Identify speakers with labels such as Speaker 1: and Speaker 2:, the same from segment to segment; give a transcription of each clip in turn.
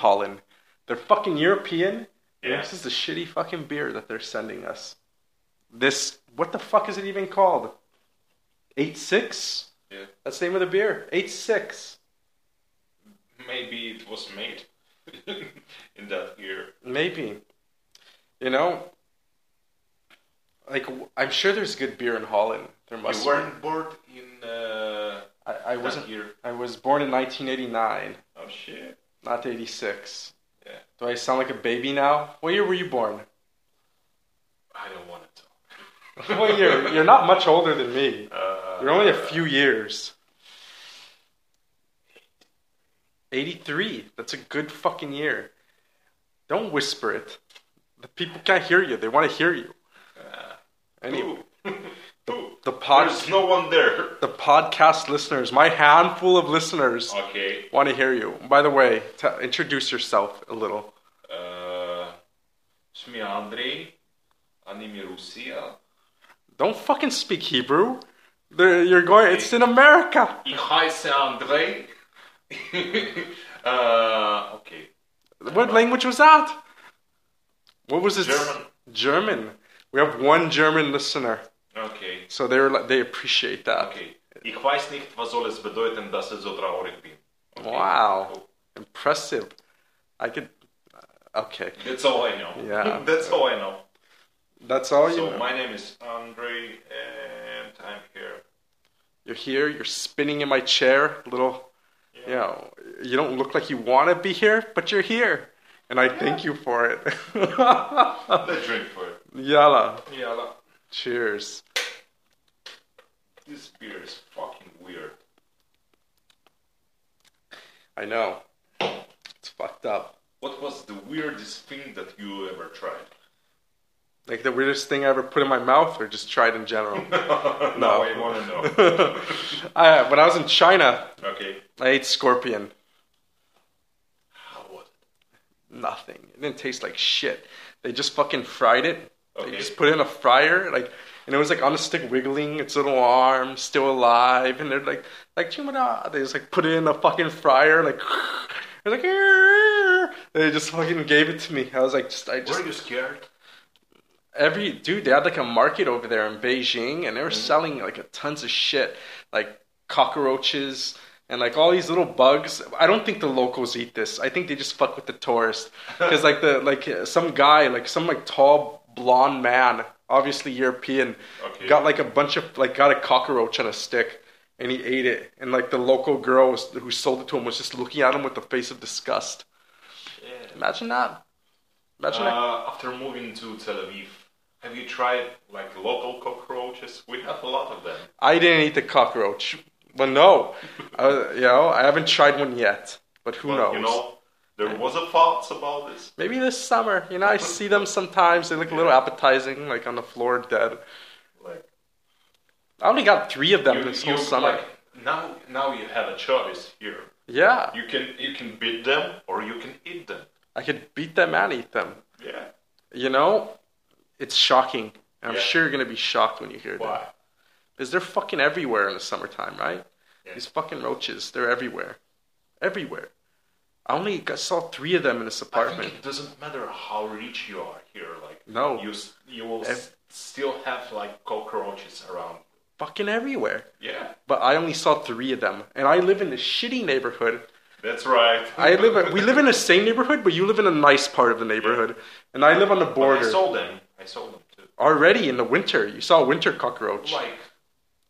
Speaker 1: Holland. They're fucking European.
Speaker 2: Yeah.
Speaker 1: This is the shitty fucking beer that they're sending us. This what the fuck is it even called? Eight six.
Speaker 2: Yeah.
Speaker 1: That's the name of the beer. Eight six.
Speaker 2: Maybe it was made in that year.
Speaker 1: Maybe. You know. Like I'm sure there's good beer in Holland. There must.
Speaker 2: You weren't born in uh,
Speaker 1: I, I wasn't.
Speaker 2: year.
Speaker 1: I was born in 1989,
Speaker 2: Oh shit!
Speaker 1: Not 86.
Speaker 2: Yeah.
Speaker 1: Do I sound like a baby now? What year were you born?
Speaker 2: I don't want to talk.
Speaker 1: what year? You're not much older than me.
Speaker 2: Uh,
Speaker 1: You're only a few years. 83. That's a good fucking year. Don't whisper it. The people can't hear you. They want to hear you.
Speaker 2: Uh,
Speaker 1: Anyway,
Speaker 2: Who?
Speaker 1: Pod,
Speaker 2: There's no one there.
Speaker 1: the podcast listeners, my handful of listeners,
Speaker 2: Okay.
Speaker 1: want to hear you. By the way, t- introduce yourself a little.
Speaker 2: Uh, Shmi Andrei, Animi Rusia.
Speaker 1: Don't fucking speak Hebrew. There- You're going. It's in America.
Speaker 2: Ich heiße Andrei. uh, okay.
Speaker 1: What language was that? What was it?
Speaker 2: German.
Speaker 1: German. We have one German listener,
Speaker 2: Okay.
Speaker 1: so they were like, they appreciate that.
Speaker 2: Okay. Ich weiß nicht, was soll es bedeuten, dass ich so traurig bin. Okay.
Speaker 1: Wow.
Speaker 2: Cool.
Speaker 1: Impressive. I could. Uh, okay,
Speaker 2: That's all I know.
Speaker 1: Yeah.
Speaker 2: That's all I know.
Speaker 1: that's all you. know.
Speaker 2: so my name is Andre, and I'm here.
Speaker 1: You're here. You're spinning in my chair. A little. You know, you don't look like you want to be here, but you're here, and I thank you for it.
Speaker 2: Let's drink for it.
Speaker 1: Yalla.
Speaker 2: Yeah.
Speaker 1: Cheers.
Speaker 2: This beer is fucking weird.
Speaker 1: I know. It's fucked up.
Speaker 2: What was the weirdest thing that you ever tried?
Speaker 1: Like the weirdest thing I ever put in my mouth, or just tried in general.
Speaker 2: no, I want to know.
Speaker 1: I, when I was in China,
Speaker 2: okay.
Speaker 1: I ate scorpion.
Speaker 2: How was it?
Speaker 1: Nothing. It didn't taste like shit. They just fucking fried it. They
Speaker 2: Okay.
Speaker 1: just put it in a fryer, like, and it was like on a stick, wiggling its little arm, still alive, and they're like, like chimada. They just like put it in a fucking fryer, like, they're like, "Arr." they just fucking gave it to me. I was like, just, I just
Speaker 2: Were you scared?
Speaker 1: every dude they had like a market over there in beijing and they were mm-hmm. selling like a tons of shit like cockroaches and like all these little bugs i don't think the locals eat this i think they just fuck with the tourists because like the like some guy like some like tall blonde man obviously european
Speaker 2: Okay.
Speaker 1: got like a bunch of like got a cockroach on a stick and he ate it and like the local girl was, who sold it to him was just looking at him with a face of disgust
Speaker 2: Yeah.
Speaker 1: imagine that imagine that
Speaker 2: Uh, after moving to Tel Aviv, have you tried like local cockroaches? We have a lot of them.
Speaker 1: I didn't eat the cockroach. Well, no, uh, you know, I haven't tried one yet. But who
Speaker 2: But,
Speaker 1: knows?
Speaker 2: You know, there was a thoughts about this.
Speaker 1: Maybe this summer. You know, I see them sometimes. They look a little appetizing, like on the floor dead.
Speaker 2: Like
Speaker 1: I only got three of them
Speaker 2: you,
Speaker 1: this whole summer.
Speaker 2: like, now, now you have a choice here.
Speaker 1: yeah,
Speaker 2: You can you can beat them or you can eat them.
Speaker 1: I could beat them and eat them.
Speaker 2: Yeah.
Speaker 1: You know, it's shocking. I'm
Speaker 2: Yeah.
Speaker 1: sure you're gonna be shocked when you hear that.
Speaker 2: Why?
Speaker 1: Because they're fucking everywhere in the summertime, right?
Speaker 2: Yeah.
Speaker 1: These fucking roaches, they're everywhere. Everywhere. I only saw three of them in this
Speaker 2: I think
Speaker 1: apartment.
Speaker 2: it doesn't matter how rich you are here. Like
Speaker 1: No.
Speaker 2: you you will
Speaker 1: Ev-
Speaker 2: still have like cockroaches around.
Speaker 1: Fucking everywhere.
Speaker 2: Yeah,
Speaker 1: But I only saw three of them. And I live in a shitty neighborhood.
Speaker 2: that's right.
Speaker 1: I live we live in the same neighborhood, but you live in a nice part of the neighborhood. And I live on the
Speaker 2: But I
Speaker 1: border.
Speaker 2: saw them. I saw them too.
Speaker 1: Already in the winter. You saw a winter cockroach.
Speaker 2: Like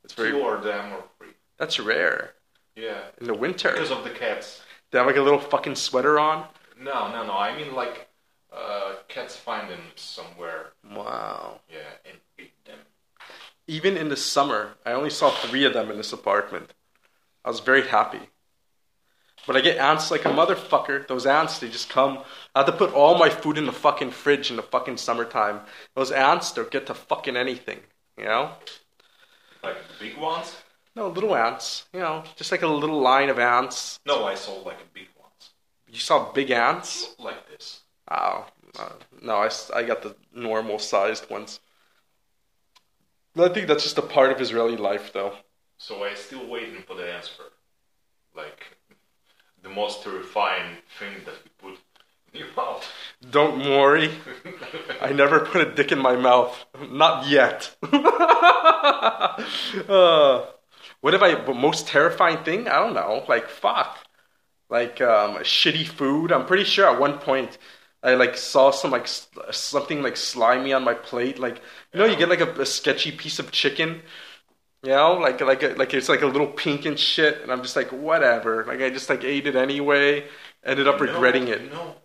Speaker 1: It's
Speaker 2: two or them or three.
Speaker 1: that's rare.
Speaker 2: Yeah,
Speaker 1: In the winter.
Speaker 2: because of the cats.
Speaker 1: They have like a little fucking sweater on.
Speaker 2: No, no, no. I mean like uh, cats find them somewhere.
Speaker 1: Wow.
Speaker 2: Yeah, and eat them.
Speaker 1: Even in the summer, I only saw three of them in this apartment. I was very happy. But I get ants like a motherfucker. Those ants, they just come. I have to put all my food in the fucking fridge in the fucking summertime. Those ants, they'll get to fucking anything. You know?
Speaker 2: Like big ones.
Speaker 1: No, little ants. You know, just like a little line of ants.
Speaker 2: No, I saw like a big ones.
Speaker 1: You saw big ants?
Speaker 2: Like this.
Speaker 1: Oh, Uh, no, I got the normal sized ones. I think that's just a part of Israeli life, though.
Speaker 2: So I'm still waiting for the answer. Like the most terrifying thing that you put in your mouth.
Speaker 1: Don't worry, I never put a dick in my mouth. Not yet. uh, what if I? Most terrifying thing? I don't know. Like fuck. Like um, shitty food. I'm pretty sure at one point I like saw some like something like slimy on my plate. Like you know, you get like a, a sketchy piece of chicken. You know, like like a, like it's like a little pink and shit, and I'm just like whatever. Like I just like ate it anyway. Ended up regretting it.
Speaker 2: You know,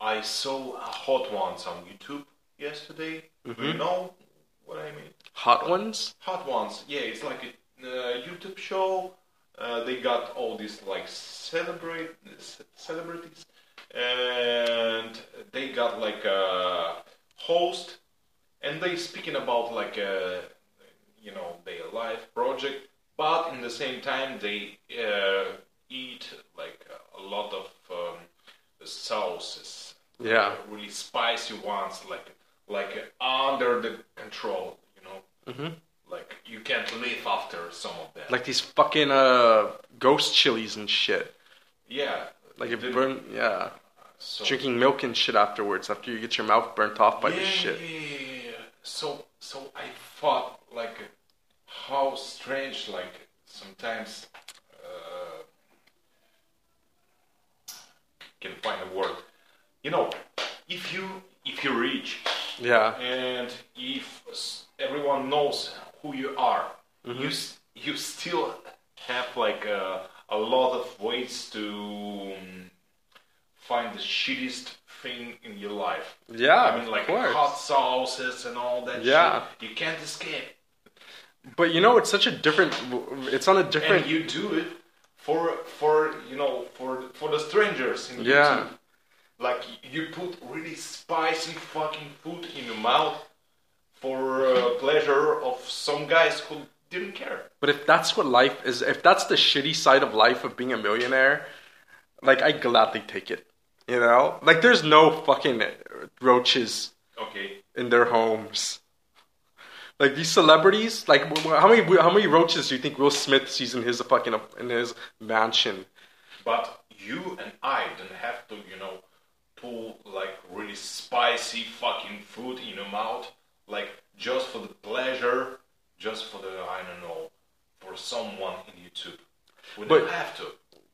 Speaker 2: I saw a hot ones on YouTube yesterday. Do you know what I mean?
Speaker 1: Hot ones.
Speaker 2: Hot ones. Yeah, it's like a uh, YouTube show. Uh, they got all these like celebrate celebrities, and they got like a host, and they speaking about like a you know their life project, but in the same time they uh, eat like a lot of um, sauces
Speaker 1: Yeah.
Speaker 2: really spicy ones, like like under the control, you.
Speaker 1: Mhm.
Speaker 2: Like you can't live after some of them.
Speaker 1: Like these fucking uh ghost chilies and shit.
Speaker 2: yeah,
Speaker 1: Like it
Speaker 2: the-
Speaker 1: burn yeah.
Speaker 2: So,
Speaker 1: Drinking milk and shit afterwards after you get your mouth burnt off by
Speaker 2: yeah,
Speaker 1: this shit.
Speaker 2: yeah, yeah, yeah. So so I thought like how strange like sometimes uh, can find a word. You know, if you if you're rich
Speaker 1: Yeah.
Speaker 2: and if everyone knows who you are,
Speaker 1: Mm-hmm.
Speaker 2: you you still have like a, a lot of ways to um, find the shittiest thing in your life.
Speaker 1: Yeah,
Speaker 2: I mean, like hot sauces and all that.
Speaker 1: Yeah.
Speaker 2: shit. you can't escape,
Speaker 1: But you know, it's such a different. It's on a different.
Speaker 2: and you do it for for you know for for the strangers in
Speaker 1: Yeah.
Speaker 2: YouTube. Like you put really spicy fucking food in your mouth for uh, pleasure of some guys who didn't care.
Speaker 1: But if that's what life is, if that's the shitty side of life of being a millionaire, like I gladly take it. You know, like there's no fucking roaches
Speaker 2: Okay,
Speaker 1: in their homes. Like these celebrities, like how many how many roaches do you think Will Smith sees in his fucking in his mansion?
Speaker 2: but you and I don't have to, you know, pull like really spicy fucking food in your mouth, like just for the pleasure, just for the I don't know, for someone in YouTube. We don't have to.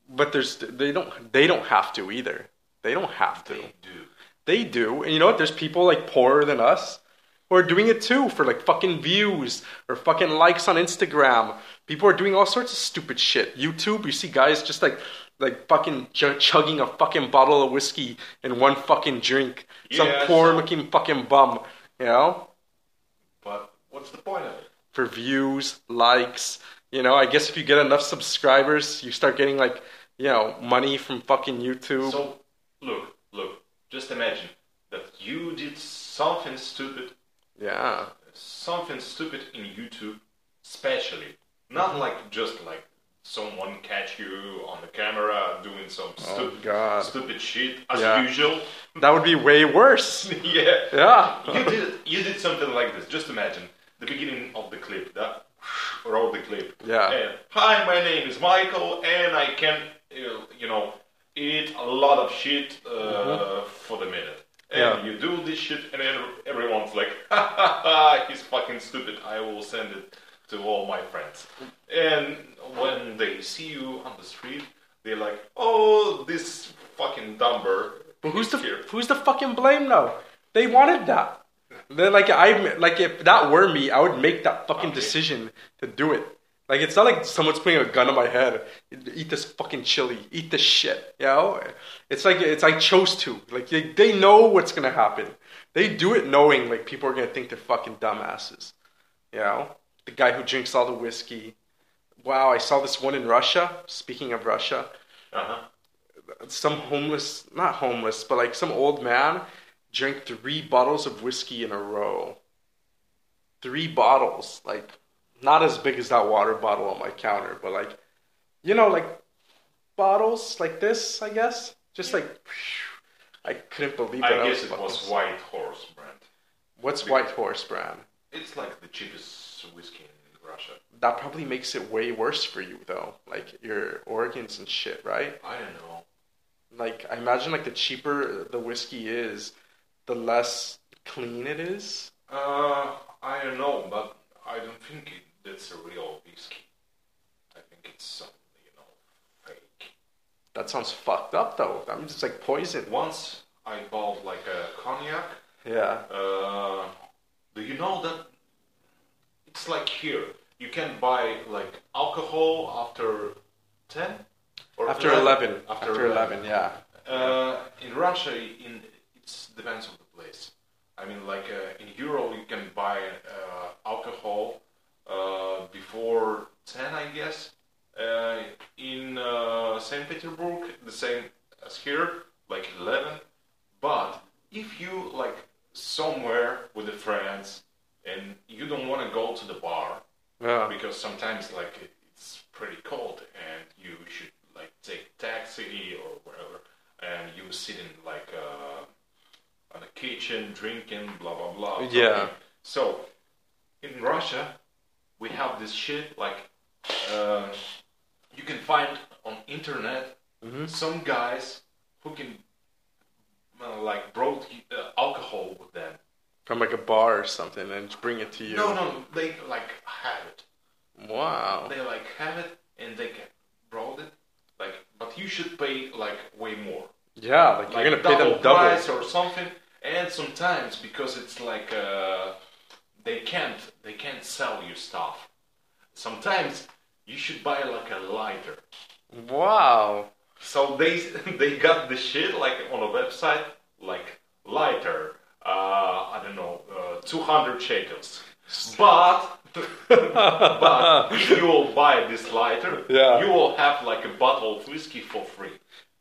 Speaker 1: But there's they don't they don't have to either. They don't have to.
Speaker 2: They do.
Speaker 1: They do. And you know what? There's people like poorer than us who are doing it too for like fucking views or fucking likes on Instagram. People are doing all sorts of stupid shit. YouTube, you see guys just like like fucking ch- chugging a fucking bottle of whiskey in one fucking drink. Some
Speaker 2: Yeah,
Speaker 1: poor
Speaker 2: so-
Speaker 1: looking fucking bum, you know?
Speaker 2: What's the point of it?
Speaker 1: For views, likes, you know, I guess if you get enough subscribers, you start getting like, you know, money from fucking YouTube.
Speaker 2: So look, look, just imagine that you did something stupid,
Speaker 1: yeah.
Speaker 2: something stupid in YouTube, especially. Not mm-hmm. like just like someone catch you on the camera doing some
Speaker 1: Oh
Speaker 2: stupid,
Speaker 1: god.
Speaker 2: stupid shit as
Speaker 1: Yeah.
Speaker 2: usual.
Speaker 1: That would be way worse.
Speaker 2: yeah.
Speaker 1: Yeah.
Speaker 2: You did you did something like this. Just imagine the beginning of the clip. That roll the clip.
Speaker 1: Yeah.
Speaker 2: And, Hi, my name is Michael, and I can uh, you know eat a lot of shit uh, for the minute. And
Speaker 1: Mm-hmm. Yeah.
Speaker 2: you do this shit, and then everyone's like, ha ha ha, he's fucking stupid. I will send it to all my friends. And when they see you on the street, they're like, oh, this fucking dumber.
Speaker 1: But who's the
Speaker 2: here.
Speaker 1: who's the fucking blame though? They wanted that. Then like I like if that were me, I would make that fucking decision to do it. Like it's not like someone's putting a gun on my head. Eat this fucking chili. Eat this shit. You know? It's like it's I chose to. Like they, they know what's gonna happen. They do it knowing like people are gonna think they're fucking dumbasses. You know? The guy who drinks all the whiskey. Wow, I saw this one in Russia. Speaking of Russia,
Speaker 2: Uh-huh.
Speaker 1: some homeless, not homeless, but like some old man drank three bottles of whiskey in a row. Three bottles, like not as big as that water bottle on my counter, but like, you know, like bottles like this, I guess. Just like, I couldn't believe that.
Speaker 2: I
Speaker 1: I
Speaker 2: guess it was White Horse brand.
Speaker 1: What's White Horse brand?
Speaker 2: It's like the cheapest whiskey in Russia.
Speaker 1: That probably makes it way worse for you though. Like your organs and shit, right?
Speaker 2: I don't know.
Speaker 1: Like I imagine like the cheaper the whiskey is, the less clean it is.
Speaker 2: Uh, I don't know, but I don't think it, that's a real whiskey. I think it's some, you know, fake.
Speaker 1: That sounds fucked up though. That means it's like poison.
Speaker 2: Once I bought like a cognac.
Speaker 1: Yeah.
Speaker 2: Uh, do you know that it's like here? You can buy like alcohol after ten or
Speaker 1: After eleven.
Speaker 2: After,
Speaker 1: After, eleven. yeah.
Speaker 2: Uh, in Russia, in it depends on the place. I mean, like uh, in Euro, you can buy uh, alcohol uh, before ten, I guess. Uh, in uh, Saint Petersburg, the same as here, like eleven. But if you like somewhere with the friends and you don't want to go to the bar
Speaker 1: Yeah.
Speaker 2: because sometimes like it's pretty cold and you should like take taxi or whatever and you sit in like kitchen drinking blah blah blah
Speaker 1: Yeah.
Speaker 2: so in russia we have this shit like uh, you can find on internet
Speaker 1: Mhm.
Speaker 2: some guys who can uh, like brought uh, alcohol with them
Speaker 1: From like a bar or something and bring it to you.
Speaker 2: no no they like have it
Speaker 1: Wow.
Speaker 2: they like have it and they can brought it like but you should pay like way more
Speaker 1: Yeah, like,
Speaker 2: like
Speaker 1: you're gonna pay them double.
Speaker 2: price or something and sometimes because it's like uh, they can't they can't sell you stuff sometimes you should buy like a lighter
Speaker 1: Wow.
Speaker 2: so they they got the shit like on a website like lighter uh, I don't know uh, 200 shekels but but if you will buy this lighter
Speaker 1: Yeah.
Speaker 2: you will have like a bottle of whiskey for free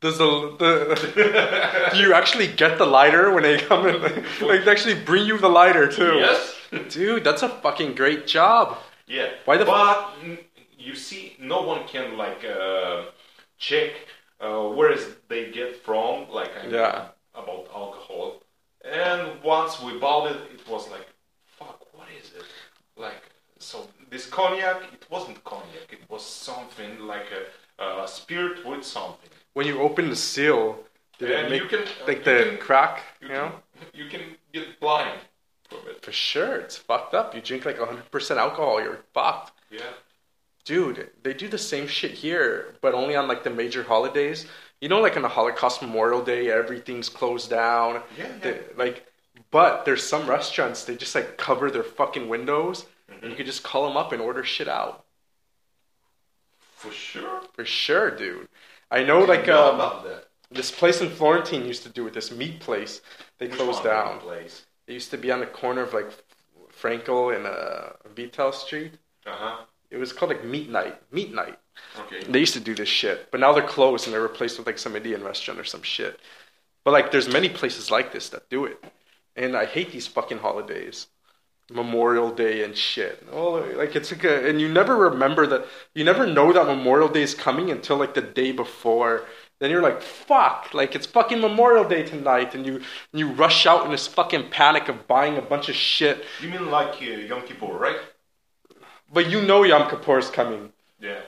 Speaker 1: Does the, the do you actually get the lighter when they come in? Like they actually bring you the lighter too.
Speaker 2: yes
Speaker 1: Dude, that's a fucking great job.
Speaker 2: yeah
Speaker 1: Why the f-
Speaker 2: but mm, you see no one can like uh, check uh, where is they get from like I mean,
Speaker 1: Yeah.
Speaker 2: about alcohol and once we bought it it was like fuck what is it like so this cognac it wasn't cognac it was something like a uh, spirit with something
Speaker 1: When you open the seal, did it make
Speaker 2: you can uh,
Speaker 1: like
Speaker 2: you
Speaker 1: the
Speaker 2: can-
Speaker 1: crack?
Speaker 2: you,
Speaker 1: You know,
Speaker 2: can, you can get blind from it
Speaker 1: for sure, it's fucked up. You drink like 100 percent alcohol, you're fucked.
Speaker 2: yeah
Speaker 1: Dude, they do the same shit here, but only on like the major holidays. You know, like on the Holocaust Memorial Day, everything's closed down.
Speaker 2: Yeah,
Speaker 1: They-
Speaker 2: yeah.
Speaker 1: like, but there's some restaurants they just like cover their fucking windows, and you mm-hmm. can just call them up and order shit out.
Speaker 2: for sure
Speaker 1: For sure, dude. I know, like,
Speaker 2: know
Speaker 1: um, this place in Florentine used to do it. This meat place, they
Speaker 2: Which
Speaker 1: closed down.
Speaker 2: place
Speaker 1: It used to be on the corner of like Frankel and uh, Vitel Street.
Speaker 2: uh-huh
Speaker 1: It was called like Meat Night. Meat Night.
Speaker 2: okay
Speaker 1: They used to do this shit, but now they're closed and they're replaced with like some Indian restaurant or some shit. But like, there's many places like this that do it, and I hate these fucking holidays, Memorial Day and shit. Oh, like it's like a, and you never remember that. You never know that Memorial Day is coming until like the day before. Then you're like, fuck, like it's fucking Memorial Day tonight, and you and you rush out in this fucking panic of buying a bunch of shit,
Speaker 2: you mean like uh, Yom Kippur right
Speaker 1: but you know Yom Kippur is coming.
Speaker 2: yeah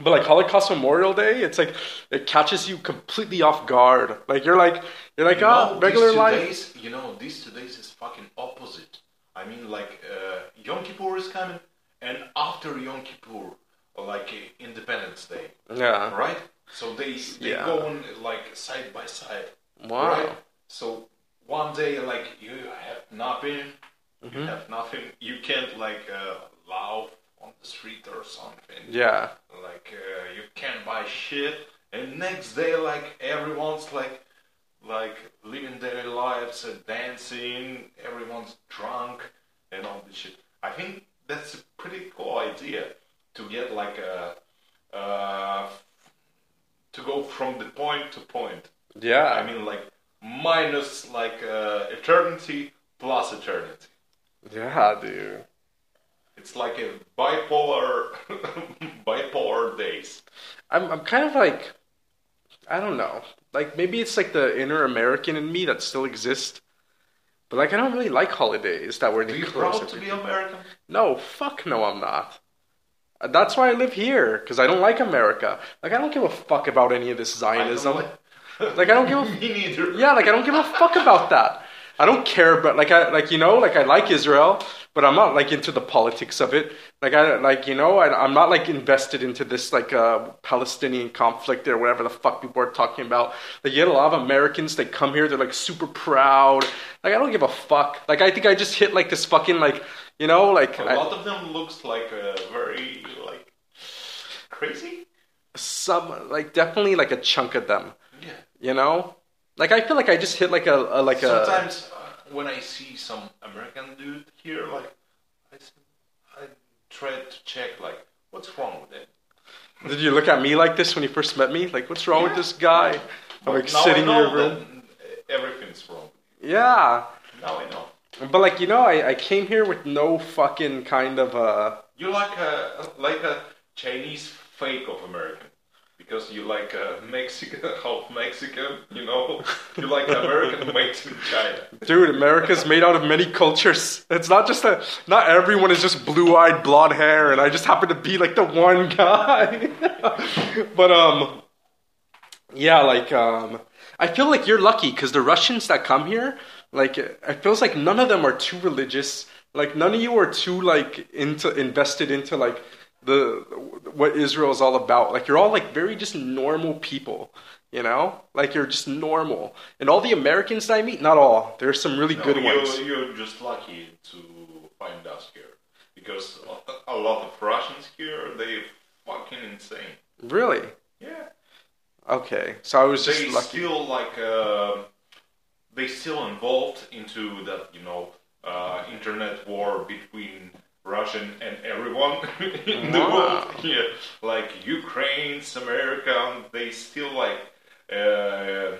Speaker 1: But like Holocaust Memorial Day, it's like it catches you completely off guard. Like you're like you're like
Speaker 2: You
Speaker 1: ah
Speaker 2: know,
Speaker 1: regular life.
Speaker 2: Days, you know, these two days is fucking opposite. I mean, like uh, Yom Kippur is coming, and after Yom Kippur, like uh, Independence Day,
Speaker 1: Yeah.
Speaker 2: right? So they they
Speaker 1: Yeah.
Speaker 2: go on like side by side,
Speaker 1: Wow.
Speaker 2: right? So one day, like you have nothing, you
Speaker 1: Mhm.
Speaker 2: have nothing. You can't like uh, laugh on the street or something
Speaker 1: Yeah.
Speaker 2: like uh, you can't buy shit and next day like everyone's like like living their lives and dancing everyone's drunk and all this shit i think that's a pretty cool idea to get like a uh, to go from the point to point
Speaker 1: Yeah.
Speaker 2: i mean like minus like uh, eternity plus eternity
Speaker 1: yeah, dude.
Speaker 2: it's like a bipolar bipolar days
Speaker 1: I'm I'm kind of like I don't know. Like maybe it's like the inner American in me that still exists. But like I don't really like holidays that were
Speaker 2: Do you proud to be American?
Speaker 1: No, fuck no, I'm not. That's why I live here because I don't like America. Like I don't give a fuck about any of this Zionism.
Speaker 2: I don't
Speaker 1: Like I don't give a
Speaker 2: Me neither.
Speaker 1: yeah, like I don't give a fuck about that. I don't care, but like I like you know, like I like Israel, but I'm not like into the politics of it. Like I like you know, I, I'm not like invested into this like uh, Palestinian conflict or whatever the fuck people are talking about. Like you get a lot of Americans that come here, they're like super proud. Like I don't give a fuck. Like I think I just hit like this fucking like you know like
Speaker 2: a lot of them looks like uh, very like crazy.
Speaker 1: some like definitely like a chunk of them.
Speaker 2: Yeah.
Speaker 1: You know, like I feel like I just hit like a, a like a.
Speaker 2: Sometimes when I see some American dude here, like I, I try to check like what's wrong with it.
Speaker 1: Did you look at me like this when you first met me? Like, what's wrong with this guy? I'm like sitting in your room.
Speaker 2: everything's wrong.
Speaker 1: Yeah,
Speaker 2: Now I know.
Speaker 1: but like you know, I, I came here with no fucking kind of uh.
Speaker 2: You're like a like a Chinese fake of American because you like a Mexican half Mexican. You know, you like American made in China.
Speaker 1: Dude, America's made out of many cultures. It's not just a. Not everyone is just blue-eyed, blonde hair, and I just happen to be like the one guy. but um, yeah, like um, I feel like you're lucky because the Russians that come here, like, it feels like none of them are too religious. Like, none of you are too like into invested into like the what Israel is all about. Like, you're all like very just normal people. You know, like you're just normal. And all the Americans that I meet, not all. There's some really
Speaker 2: No,
Speaker 1: good
Speaker 2: you,
Speaker 1: ones.
Speaker 2: You're just lucky to find us here because a lot of Russians here they fucking insane.
Speaker 1: Really?
Speaker 2: Yeah,
Speaker 1: Okay. So I was just
Speaker 2: they
Speaker 1: lucky.
Speaker 2: still like uh, they still involved into that you know uh, internet war between Russian and everyone in the
Speaker 1: Wow.
Speaker 2: world. Yeah, like Ukraine's American, they still like uh,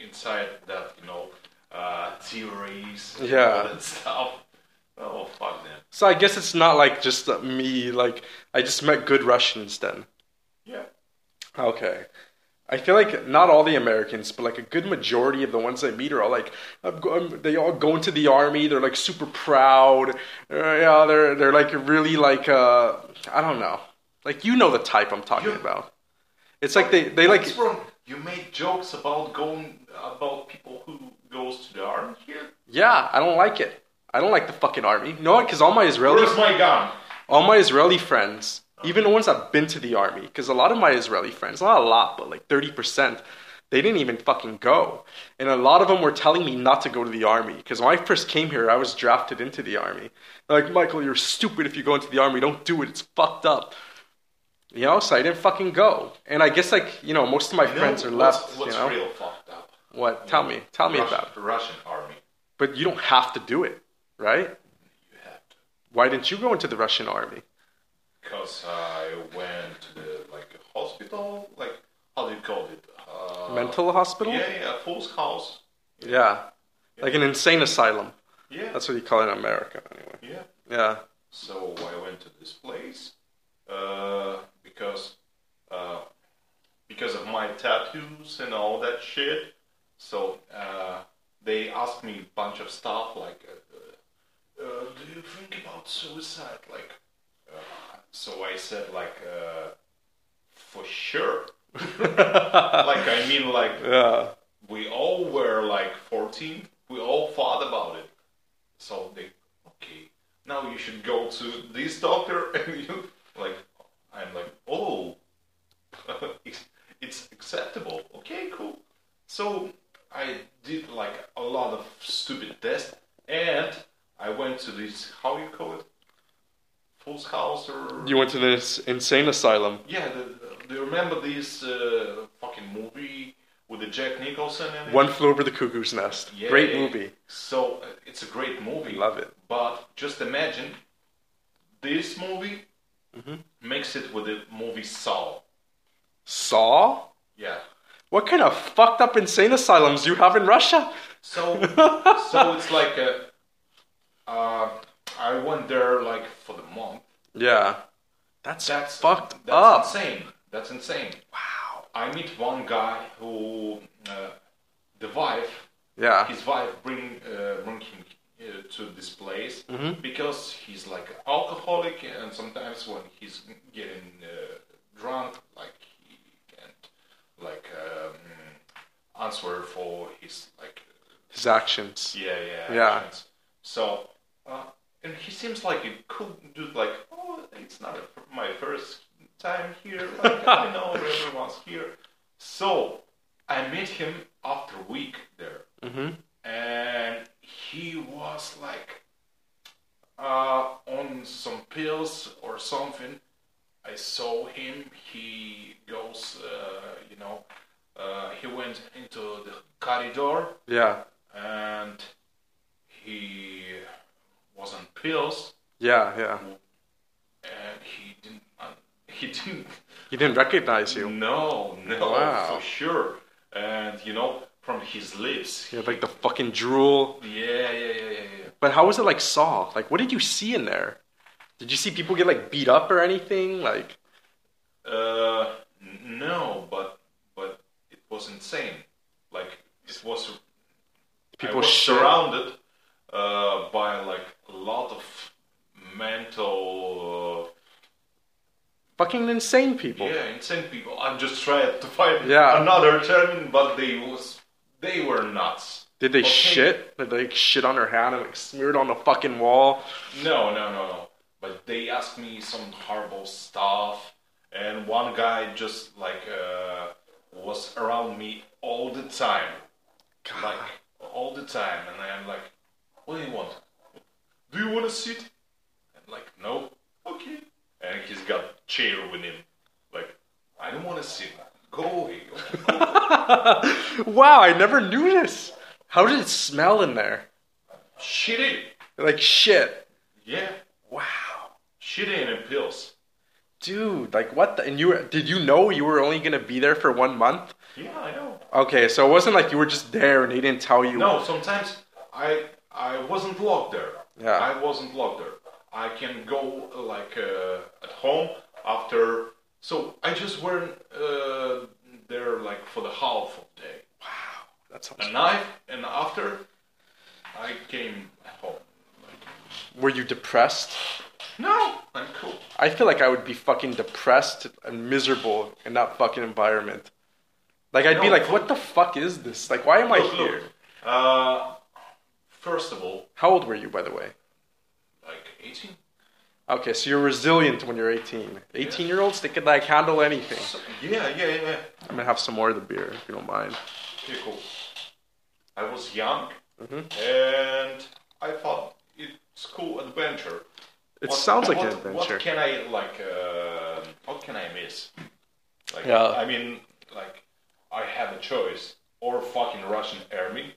Speaker 2: inside that you know uh, theories,
Speaker 1: Yeah.
Speaker 2: that stuff. Oh fuck them.
Speaker 1: So I guess it's not like just me. Like I just met good Russians then.
Speaker 2: Yeah.
Speaker 1: Okay. I feel like not all the Americans, but like a good majority of the ones I meet are all like, I'm I'm- they all go into the army. They're like super proud. Uh, yeah, they're they're like really like uh, I don't know. Like you know the type I'm talking
Speaker 2: You-
Speaker 1: about. It's like they they like
Speaker 2: wrong? You made jokes about going about people who goes to the army here.
Speaker 1: yeah. I don't like it. I don't like the fucking army. You know what? Because all my Israeli
Speaker 2: Where's my gun?
Speaker 1: all my Israeli friends, even the ones that've been to the army, because a lot of my Israeli friends, not a lot, but like 30%, they didn't even fucking go. And a lot of them were telling me not to go to the army. Because when I first came here, I was drafted into the army. They're like, Michael, you're stupid if you go into the army. Don't do it. It's fucked up. You know, so I didn't fucking go. And I guess, like, you know, most of my
Speaker 2: You know
Speaker 1: friends are
Speaker 2: what's-
Speaker 1: left.
Speaker 2: What's
Speaker 1: you know?
Speaker 2: real fucked up?
Speaker 1: What? Tell me. Tell me about it.
Speaker 2: Russian army.
Speaker 1: But you don't have to do it, right?
Speaker 2: You have to.
Speaker 1: Why didn't you go into the Russian army?
Speaker 2: Because I went to the like hospital, like how do you call it? Uh,
Speaker 1: Mental hospital?
Speaker 2: Yeah, yeah, Fool's house.
Speaker 1: Yeah. Like an insane asylum.
Speaker 2: Yeah,
Speaker 1: That's what you call it in America, anyway.
Speaker 2: yeah.
Speaker 1: Yeah.
Speaker 2: So I went to this place uh, because uh, because of my tattoos and all that shit. So uh, they asked me a bunch of stuff like, uh, uh, "Do you think about suicide?" Like, uh, so I said like, uh, "For sure." like I mean like
Speaker 1: Yeah.
Speaker 2: we all were like 14. We all thought about it. So they, okay, now you should go to this doctor, and you like, I'm like, oh, it's, it's acceptable. Okay, cool. So I did like a lot of stupid tests, and I went to this how you call it, Fool's House or
Speaker 1: You went to this insane asylum.
Speaker 2: yeah. Do you remember this uh, fucking movie with the Jack Nicholson in it?
Speaker 1: One Flew Over the Cuckoo's Nest.
Speaker 2: Yeah.
Speaker 1: Great movie.
Speaker 2: So uh, it's a great movie.
Speaker 1: Love it.
Speaker 2: But just imagine this movie
Speaker 1: Mhm.
Speaker 2: mix it with the movie Saw.
Speaker 1: Saw?
Speaker 2: Yeah.
Speaker 1: What kind of fucked up insane asylums do you have in Russia?
Speaker 2: So so it's like a. Uh, I went there like for the month.
Speaker 1: Yeah. That's,
Speaker 2: That's
Speaker 1: fucked
Speaker 2: that's
Speaker 1: up.
Speaker 2: insane. That's insane.
Speaker 1: Wow.
Speaker 2: I meet one guy who uh, the wife,
Speaker 1: Yeah.
Speaker 2: his wife bring uh, bring him uh, to this place
Speaker 1: Mhm.
Speaker 2: because he's like alcoholic and sometimes when he's getting uh, drunk, like he can't like um, answer for his like
Speaker 1: His actions.
Speaker 2: yeah yeah
Speaker 1: Yeah.
Speaker 2: actions. So uh, and he seems like a cool dude. Like oh, it's not a, my first time here. Like I know everyone's here. So I met him after a week there
Speaker 1: Mm-hmm.
Speaker 2: and he was like uh, on some pills or something. I saw him. He goes, uh, you know, uh, he went into the corridor
Speaker 1: Yeah.
Speaker 2: and he was on pills
Speaker 1: Yeah. Yeah.
Speaker 2: and he didn't. Uh, he didn't.
Speaker 1: He didn't recognize you.
Speaker 2: No, no,
Speaker 1: Wow.
Speaker 2: for sure. And you know, from his lips.
Speaker 1: Had like the fucking drool.
Speaker 2: yeah, yeah, yeah, yeah, yeah.
Speaker 1: But how was it like Saw? Like, what did you see in there? Did you see people get like beat up or anything? Like,
Speaker 2: Uh, no, but but it was insane. Like it was.
Speaker 1: People
Speaker 2: was surrounded uh, by like a lot of mental.
Speaker 1: Fucking insane people.
Speaker 2: yeah, insane people. I'm just trying to find
Speaker 1: Yeah.
Speaker 2: another term, but they was they were nuts.
Speaker 1: Did they
Speaker 2: Okay.
Speaker 1: shit? Did they like, shit on their hand and like smear it on the fucking wall?
Speaker 2: No, no, no, no. But they asked me some horrible stuff, and one guy just like uh, was around me all the time, like all the time, and I'm like, "What do you want? Do you want to sit?" And like, "No, okay." And he's got chair with him, like, "I don't want to sit. Go away." Go away."
Speaker 1: wow, I never knew this. How did it smell in there?
Speaker 2: Shitty.
Speaker 1: Like shit.
Speaker 2: Yeah,
Speaker 1: Wow.
Speaker 2: shitty and pills.
Speaker 1: Dude, like what the, and you were, did you know you were only gonna be there for one month?
Speaker 2: Yeah, I know.
Speaker 1: Okay, so it wasn't like you were just there and they didn't tell you.
Speaker 2: No, sometimes I I wasn't locked there.
Speaker 1: Yeah.
Speaker 2: I wasn't locked there. I can go like uh, at home after. So I just weren't uh, there like for the half of the day.
Speaker 1: Wow, that sounds.
Speaker 2: A night and after, I came home.
Speaker 1: Were you depressed?
Speaker 2: No, I'm cool.
Speaker 1: I feel like I would be fucking depressed and miserable in that fucking environment. Like I'd be like, what the fuck is this? Like, why am I here?
Speaker 2: look. Uh, first of all,
Speaker 1: How old were you, by the way?
Speaker 2: Like 18.
Speaker 1: Okay, so you're resilient when you're 18. 18 year olds, they could like handle anything.
Speaker 2: So, yeah, yeah, yeah.
Speaker 1: I'm gonna have some more of the beer if you don't mind.
Speaker 2: Okay, cool. I was young,
Speaker 1: Mhm.
Speaker 2: and I thought it's cool adventure.
Speaker 1: It
Speaker 2: What-
Speaker 1: sounds like
Speaker 2: what,
Speaker 1: an adventure.
Speaker 2: What can I like? Uh, what can I miss? Like,
Speaker 1: Yeah.
Speaker 2: I mean, like, I have a choice or fucking Russian army,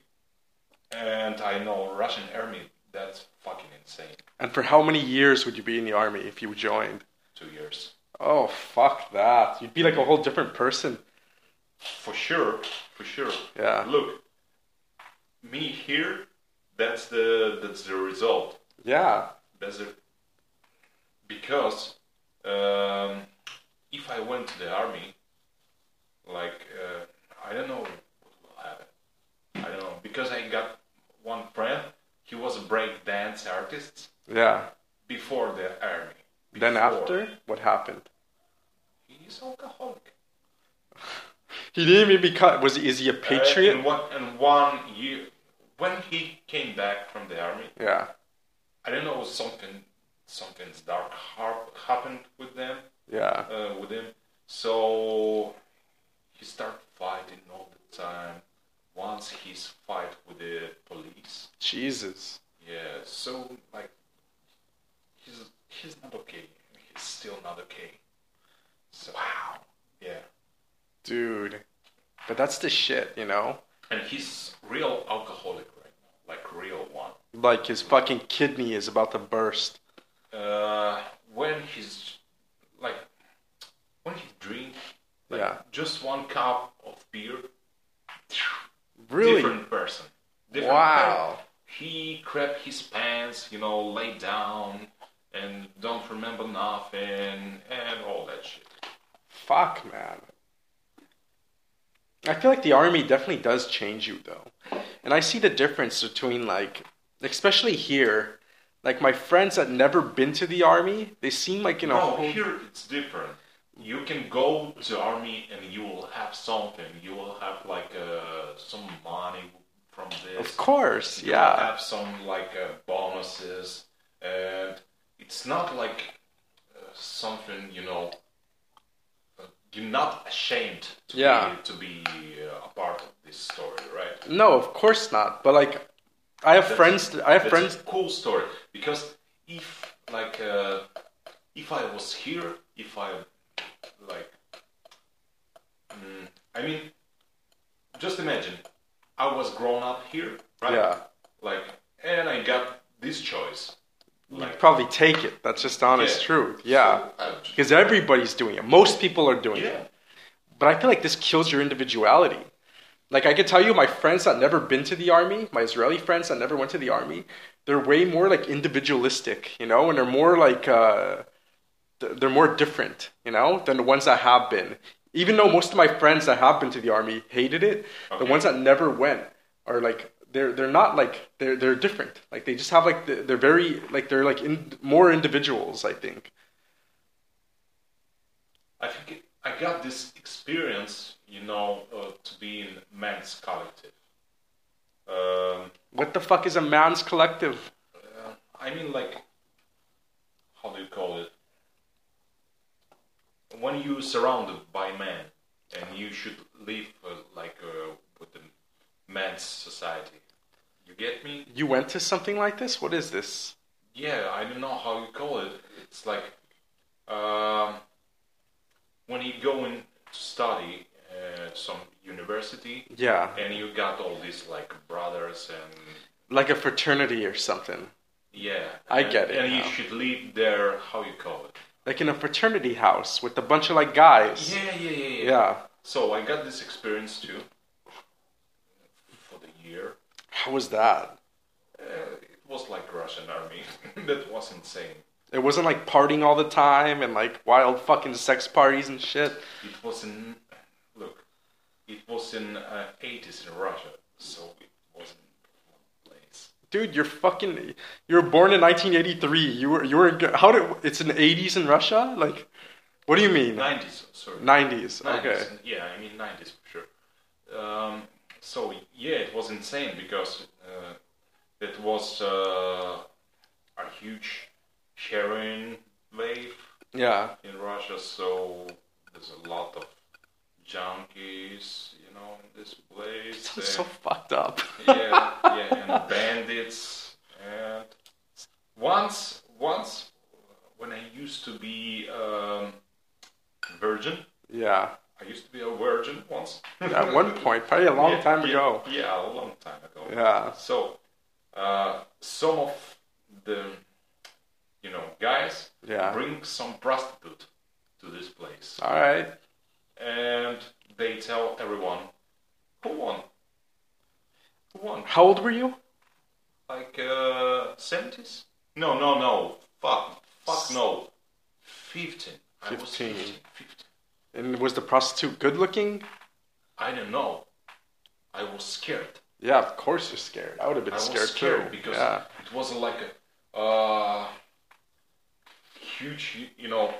Speaker 2: and I know Russian army. That's fucking insane.
Speaker 1: And for how many years would you be in the army if you joined?
Speaker 2: Two years,
Speaker 1: Oh, fuck that. You'd be like a whole different person.
Speaker 2: for sure, for sure.
Speaker 1: Yeah.
Speaker 2: Look, me here. That's the that's the result.
Speaker 1: Yeah.
Speaker 2: That's it. Because um, if I went to the army, like uh, I don't know what will happen. I don't know because I got one friend. He was a break dance artist
Speaker 1: Yeah.
Speaker 2: before the army.
Speaker 1: Then after, what happened?
Speaker 2: he's alcoholic.
Speaker 1: He didn't even become. Was he? Is he a
Speaker 2: Uh,
Speaker 1: patriot?
Speaker 2: in one in one year, when he came back from the army,
Speaker 1: yeah.
Speaker 2: I don't know something something's dark har- happened with them.
Speaker 1: Yeah.
Speaker 2: uh, with him. So he started fighting all the time. Once he's fight with the police.
Speaker 1: Jesus.
Speaker 2: Yeah. So like he's he's not okay. He's still not okay. So, wow. Yeah.
Speaker 1: Dude. But that's the shit, you know?
Speaker 2: And he's real alcoholic right now, like real one.
Speaker 1: Like his fucking kidney is about to burst.
Speaker 2: Uh, when he's like when he drink like
Speaker 1: Yeah.
Speaker 2: just one cup of beer
Speaker 1: Really?
Speaker 2: different person. Different
Speaker 1: Wow.
Speaker 2: person. He crap his pants, you know, lay down and don't remember nothing and all that shit.
Speaker 1: Fuck, man. I feel like the army definitely does change you though. And I see the difference between like especially here, like my friends that never been to the army, they seem like you know.
Speaker 2: no,
Speaker 1: whole
Speaker 2: here it's different. You can go to army and you will have something. You will have like uh, some money from this.
Speaker 1: Of course,
Speaker 2: yeah. You
Speaker 1: yeah.
Speaker 2: have some like uh, bonuses, and it's not like uh, something you know. uh, You're not ashamed to
Speaker 1: Yeah.
Speaker 2: be, to be uh, a part of this story, right?
Speaker 1: No, of course not. But like I have
Speaker 2: That's-
Speaker 1: friends I have friends
Speaker 2: a cool story because if like uh, if I was here, if I like, mm, I mean, just imagine I was grown up here, right?
Speaker 1: Yeah.
Speaker 2: Like, and I got this choice.
Speaker 1: You'd probably take it. That's just honest
Speaker 2: Yeah.
Speaker 1: truth. Yeah.
Speaker 2: so
Speaker 1: Because everybody's doing it. Most people are doing
Speaker 2: yeah.
Speaker 1: it. But I feel like this kills your individuality. Like I could tell you, my friends that never been to the army, my Israeli friends that never went to the army, they're way more like individualistic, you know, and they're more like uh, they're more different, you know, than the ones that have been. Even though most of my friends that have been to the army hated it, the ones that never went are like they're they're not like they're they're different. Like they just have like they're very like they're like in, more individuals. I think.
Speaker 2: I think I got this experience, you know, uh, to be in men's collective. Um,
Speaker 1: What the fuck is a man's collective?
Speaker 2: Uh, I mean, like, how do you call it? When you surrounded by men, and you should live uh, like uh, with the men's society. You get me?
Speaker 1: You went to something like this? What is this?
Speaker 2: Yeah, I don't know how you call it. It's like um, when you go in to study at some university,
Speaker 1: Yeah,
Speaker 2: and you got all these like brothers and
Speaker 1: like a fraternity or something.
Speaker 2: yeah,
Speaker 1: I
Speaker 2: and-
Speaker 1: get it
Speaker 2: And you should live there. How you call it?
Speaker 1: Like in a fraternity house with a bunch of like guys.
Speaker 2: Yeah, yeah, yeah, yeah.
Speaker 1: Yeah.
Speaker 2: So I got this experience too for the year.
Speaker 1: How was that?
Speaker 2: Uh, it was like Russian army. that was insane.
Speaker 1: It wasn't like partying all the time and like wild fucking sex parties and shit.
Speaker 2: It was in look. It was in uh, 80s in Russia, so it wasn't one place.
Speaker 1: Dude, you're fucking. You were born in 1983. You were. You were. How did? It's in the 80s in Russia. Like, what do you mean?
Speaker 2: 90s, sorry.
Speaker 1: 90s.
Speaker 2: 90s,
Speaker 1: Okay.
Speaker 2: Yeah, I mean 90s for sure. Um, so yeah, it was insane because uh, it was uh, a huge sharing wave
Speaker 1: Yeah.
Speaker 2: in Russia, so there's a lot of junkies, you know, in this place.
Speaker 1: Sounds so fucked up.
Speaker 2: yeah, yeah, and bandits. And once, once, when I used to be um, virgin,
Speaker 1: yeah.
Speaker 2: I used to be a virgin once.
Speaker 1: At one point, probably a long
Speaker 2: Yeah,
Speaker 1: time
Speaker 2: yeah,
Speaker 1: ago.
Speaker 2: Yeah, a long time ago.
Speaker 1: Yeah.
Speaker 2: So, uh, some of the, you know, guys
Speaker 1: Yeah.
Speaker 2: bring some prostitute to this place,
Speaker 1: All right.
Speaker 2: and they tell everyone, "Who won? Who won?
Speaker 1: How old were you?
Speaker 2: Like uh, seventies? No, no, no. Fuck, fuck, no. Fifteen. I was
Speaker 1: 15.
Speaker 2: 15. 15.
Speaker 1: And was the prostitute good looking?
Speaker 2: I don't know. I was scared.
Speaker 1: Yeah, of course you're scared. I would have been
Speaker 2: I was
Speaker 1: scared,
Speaker 2: scared
Speaker 1: too.
Speaker 2: because
Speaker 1: yeah.
Speaker 2: it wasn't like a uh, huge, you know,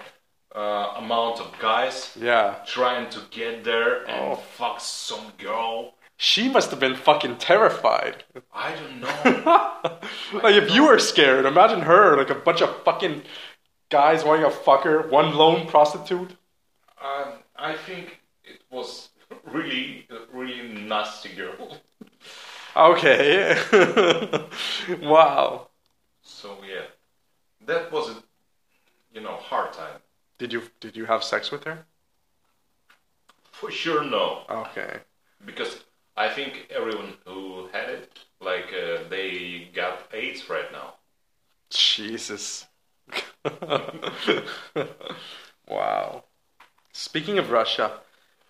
Speaker 2: uh, amount of guys
Speaker 1: Yeah.
Speaker 2: trying to get there and
Speaker 1: Oh.
Speaker 2: fuck some girl.
Speaker 1: She must have been fucking terrified.
Speaker 2: I don't know.
Speaker 1: like if you were scared, imagine her, like a bunch of fucking guys wanting a fucker one lone prostitute.
Speaker 2: um, I think it was really, really nasty girl.
Speaker 1: Okay. wow.
Speaker 2: So yeah, that was a, you know, hard time.
Speaker 1: Did you did you have sex with her?
Speaker 2: For sure, no.
Speaker 1: Okay.
Speaker 2: Because I think everyone who had it, like, uh, they got AIDS right now.
Speaker 1: Jesus. wow. Speaking of Russia,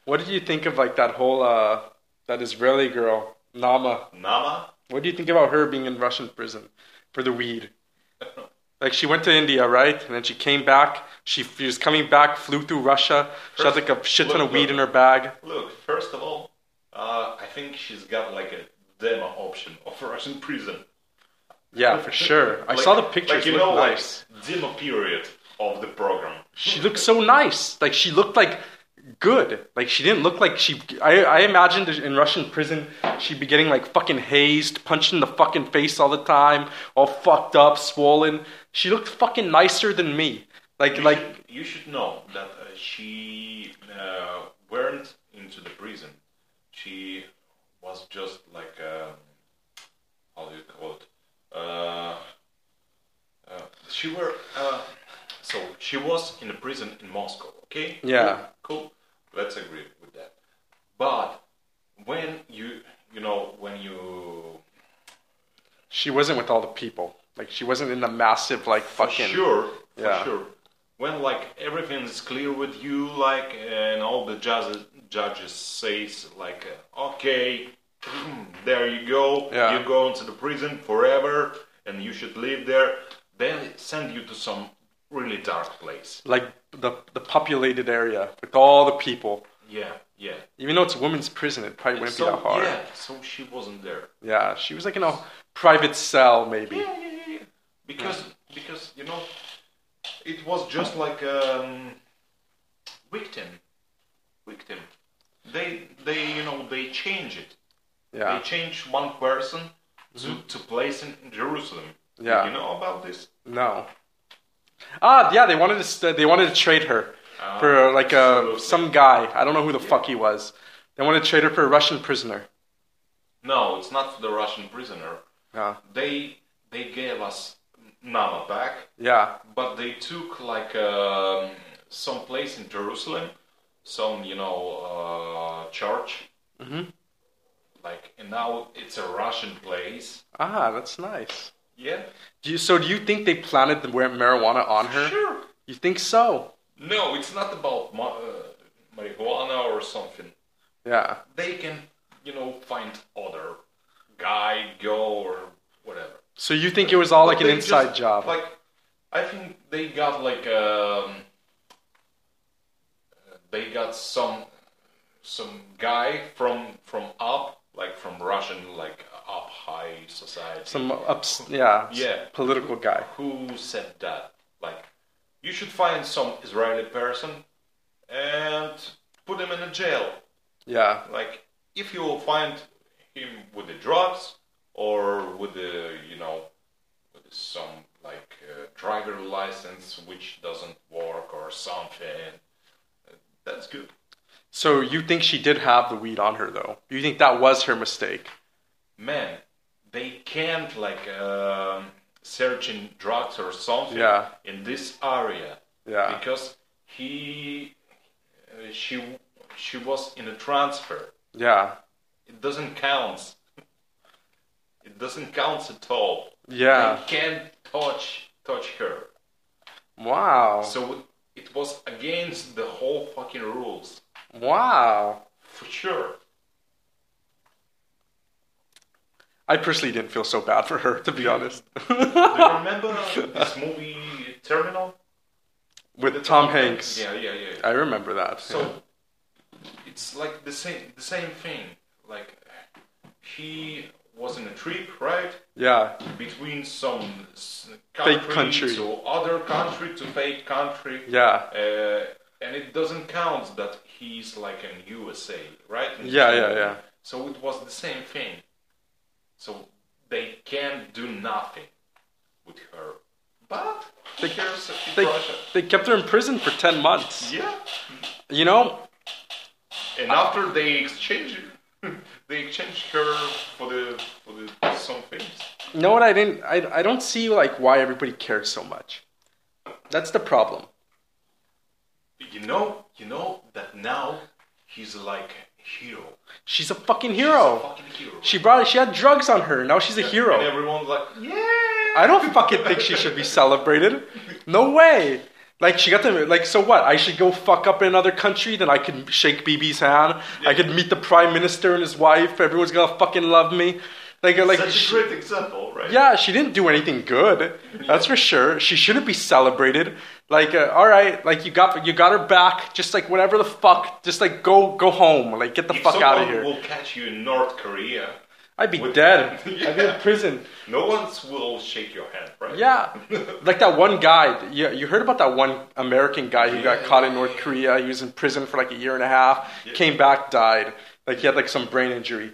Speaker 1: what did you think of like that whole uh that Israeli girl, Naama?
Speaker 2: Naama?
Speaker 1: What do you think about her being in Russian prison for the weed? Like she went to India, right? And then she came back. She, she was coming back, flew through Russia. She had like a shit ton of weed
Speaker 2: look.
Speaker 1: in her bag.
Speaker 2: Look, first of all, Uh, I think she's got like a demo option of Russian prison.
Speaker 1: Yeah, for sure. I
Speaker 2: Like-
Speaker 1: saw the pictures.
Speaker 2: Like you know,
Speaker 1: nice.
Speaker 2: like demo period of the program.
Speaker 1: She looked so nice. Like she looked like good. Like she didn't look like she. I I imagined in Russian prison she'd be getting like fucking hazed, punched in the fucking face all the time, all fucked up, swollen. She looked fucking nicer than me. Like
Speaker 2: You
Speaker 1: like
Speaker 2: should, you should know that uh, she uh, weren't into the prison. She was just like um, how do you call it? Uh, uh, she were uh, so she was in a prison in Moscow. Okay.
Speaker 1: Yeah.
Speaker 2: Cool. Let's agree with that. But when you you know when you
Speaker 1: she wasn't with all the people. Like she wasn't in the massive like
Speaker 2: for
Speaker 1: fucking.
Speaker 2: sure for sure when like everything is clear with you like and all the judges judges says like uh, okay there you go
Speaker 1: Yeah.
Speaker 2: you go into the prison forever and you should live there then send you to some really dark place
Speaker 1: Like the the populated area with all the people.
Speaker 2: yeah yeah
Speaker 1: Even though it's a women's prison, it probably wouldn't
Speaker 2: so
Speaker 1: be that hard.
Speaker 2: yeah so she wasn't there
Speaker 1: Yeah, she was like in a private cell, maybe.
Speaker 2: Yeah, yeah, yeah, yeah. Because because you know, it was just like um, victim, victim. They they you know they change it.
Speaker 1: Yeah,
Speaker 2: They change one person to to place in Jerusalem.
Speaker 1: Yeah.
Speaker 2: You know about this?
Speaker 1: no. Ah, yeah, they wanted to st- they wanted to trade her
Speaker 2: Ah,
Speaker 1: for like a some guy. I don't know who the fuck he was. They wanted to trade her for a Russian prisoner.
Speaker 2: No, it's not the Russian prisoner.
Speaker 1: Yeah,
Speaker 2: They they gave us Naama back,
Speaker 1: yeah,
Speaker 2: but they took like um, some place in Jerusalem, some you know uh, church.
Speaker 1: Mhm.
Speaker 2: Like and now it's a Russian place.
Speaker 1: ah, that's nice.
Speaker 2: Yeah.
Speaker 1: Do you, so do you think they planted the marijuana on her?
Speaker 2: Sure.
Speaker 1: You think so?
Speaker 2: No, it's not about ma- uh, marijuana or something.
Speaker 1: Yeah,
Speaker 2: They can you know find other guy, girl, or whatever.
Speaker 1: So you think it was all like an inside
Speaker 2: just-
Speaker 1: job?
Speaker 2: Like, I think they got like um, they got some some guy from from up, like from Russian, like up high society.
Speaker 1: Some ups, yeah,
Speaker 2: Yeah.
Speaker 1: political guy.
Speaker 2: who said that? Like, you should find some Israeli person and put him in a jail.
Speaker 1: Yeah,
Speaker 2: Like, if you will find him with the drugs or with the, you know, with some like uh, driver license which doesn't work or something, that's good.
Speaker 1: So you think she did have the weed on her though? You think that was her mistake?
Speaker 2: Man, they can't like um, searching drugs or something
Speaker 1: Yeah.
Speaker 2: in this area
Speaker 1: Yeah.
Speaker 2: because he, uh, she, she was in a transfer.
Speaker 1: Yeah.
Speaker 2: It doesn't count. It doesn't count at all.
Speaker 1: Yeah.
Speaker 2: They can't touch touch her.
Speaker 1: Wow.
Speaker 2: So it was against the whole fucking rules.
Speaker 1: Wow.
Speaker 2: For sure.
Speaker 1: I personally didn't feel so bad for her, to be honest.
Speaker 2: Do you remember this movie Terminal?
Speaker 1: With
Speaker 2: The
Speaker 1: Tom Hanks.
Speaker 2: Yeah, yeah, yeah.
Speaker 1: I remember that.
Speaker 2: So it's like the same the same thing. Like he was in a trip, right?
Speaker 1: yeah.
Speaker 2: Between some s-
Speaker 1: Fake country.
Speaker 2: to other country to fake country.
Speaker 1: Yeah.
Speaker 2: Uh, and it doesn't count that he's like in USA, right?
Speaker 1: Yeah, yeah, yeah.
Speaker 2: So it was the same thing. So they can't do nothing with her. But
Speaker 1: They- They, they kept her in prison for 10 months.
Speaker 2: Yeah.
Speaker 1: You know,
Speaker 2: And after they exchange they exchanged her for the for the some things.
Speaker 1: you know what I didn't I, I don't see like why everybody cares so much. That's the problem.
Speaker 2: You know, you know that now he's like a hero.
Speaker 1: She's a fucking
Speaker 2: He's a
Speaker 1: hero.
Speaker 2: fucking hero.
Speaker 1: She brought she had drugs on her. Now she's a
Speaker 2: And
Speaker 1: hero.
Speaker 2: everyone's like, yeah.
Speaker 1: I don't fucking think she should be celebrated. No way. Like she got to like so what? I should go fuck up in another country, then I can shake Bibi's hand. I could meet the prime minister and his wife. Everyone's gonna fucking love me. Like like
Speaker 2: Such
Speaker 1: she-
Speaker 2: a great example, right?
Speaker 1: yeah, she didn't do anything good. That's for sure. She shouldn't be celebrated. Like, uh, all right, like you got you got her back. Just like whatever the fuck. Just like go go home. Like get the
Speaker 2: If
Speaker 1: fuck out of here.
Speaker 2: will catch you in North Korea,
Speaker 1: I'd be dead. I'd be in
Speaker 2: Yeah.
Speaker 1: prison.
Speaker 2: no one will shake your hand, right?
Speaker 1: Yeah, like that one guy. You, you heard about that one American guy who got
Speaker 2: Yeah,
Speaker 1: caught in North. Korea. He was in prison for like a year and a half.
Speaker 2: Yeah.
Speaker 1: Came back, died. Like he had like some brain injury.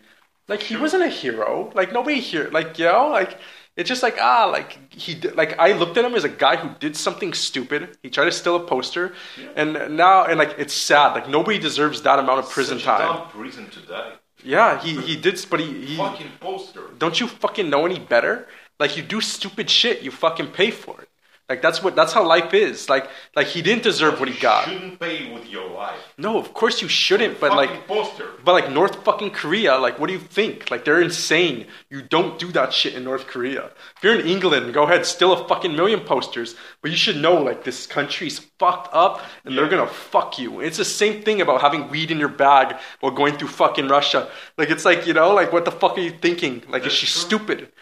Speaker 1: Like he wasn't a hero. Like nobody here. Like you know, like it's just like ah, like he did, like I looked at him as a guy who did something stupid. He tried to steal a poster, and now and like it's sad. Like nobody deserves that amount of prison
Speaker 2: Such
Speaker 1: time.
Speaker 2: A dumb reason to die.
Speaker 1: Yeah, he he did, but he, he
Speaker 2: Fucking poster.
Speaker 1: don't you fucking know any better? Like you do stupid shit, you fucking pay for it. Like that's what that's how life is. Like like he didn't deserve what he
Speaker 2: You
Speaker 1: got.
Speaker 2: Shouldn't pay with your life.
Speaker 1: No, of course you shouldn't. But like
Speaker 2: poster.
Speaker 1: but like North fucking Korea, like what do you think? Like they're insane. You don't do that shit in North Korea. If you're in England, go ahead, steal a fucking million posters. But you should know like this country's fucked up and they're gonna fuck you. It's the same thing about having weed in your bag while going through fucking Russia. Like it's like, you know, like what the fuck are you thinking? Like is she
Speaker 2: true.
Speaker 1: stupid?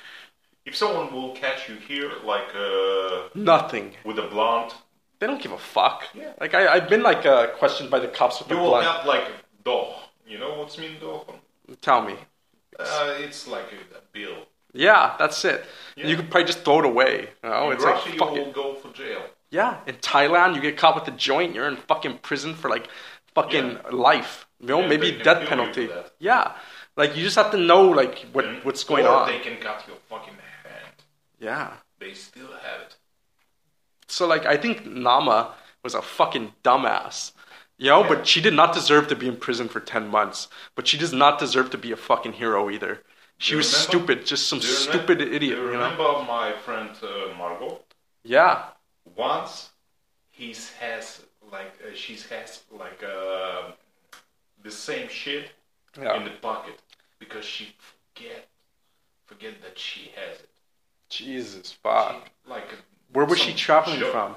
Speaker 2: If someone will catch you here, like uh,
Speaker 1: Nothing.
Speaker 2: with a blonde,
Speaker 1: They don't give a fuck.
Speaker 2: Yeah.
Speaker 1: Like I, I've been like uh, questioned by the cops with
Speaker 2: you
Speaker 1: the
Speaker 2: will have like doch. You know what's mean doch?
Speaker 1: Tell me.
Speaker 2: Uh, it's like a, a bill.
Speaker 1: Yeah, that's it.
Speaker 2: Yeah.
Speaker 1: You could probably just throw it away. You know,
Speaker 2: In
Speaker 1: it's
Speaker 2: Russia,
Speaker 1: like fuck
Speaker 2: you
Speaker 1: it.
Speaker 2: will go for jail.
Speaker 1: Yeah, in Thailand, you get caught with a joint, you're in fucking prison for like fucking
Speaker 2: Yeah.
Speaker 1: life. You know,
Speaker 2: Yeah,
Speaker 1: maybe death penalty. Yeah, like you just have to know like what
Speaker 2: And-
Speaker 1: what's going
Speaker 2: or
Speaker 1: on.
Speaker 2: They can cut your fucking.
Speaker 1: Yeah.
Speaker 2: They still have it.
Speaker 1: So like I think Naama was a fucking dumbass. You know, but she did not deserve to be in prison for 10 months. But she does not deserve to be a fucking hero either. She was
Speaker 2: remember-
Speaker 1: stupid, just some stupid
Speaker 2: Do
Speaker 1: idiot,
Speaker 2: you
Speaker 1: you know?
Speaker 2: remember my friend uh, Margot?
Speaker 1: Yeah.
Speaker 2: Once he has like uh, she has like uh, the same shit
Speaker 1: Yeah.
Speaker 2: in the pocket because she forget forget that she has it.
Speaker 1: Jesus fuck.
Speaker 2: She, like uh,
Speaker 1: Where was she traveling
Speaker 2: joke-
Speaker 1: from?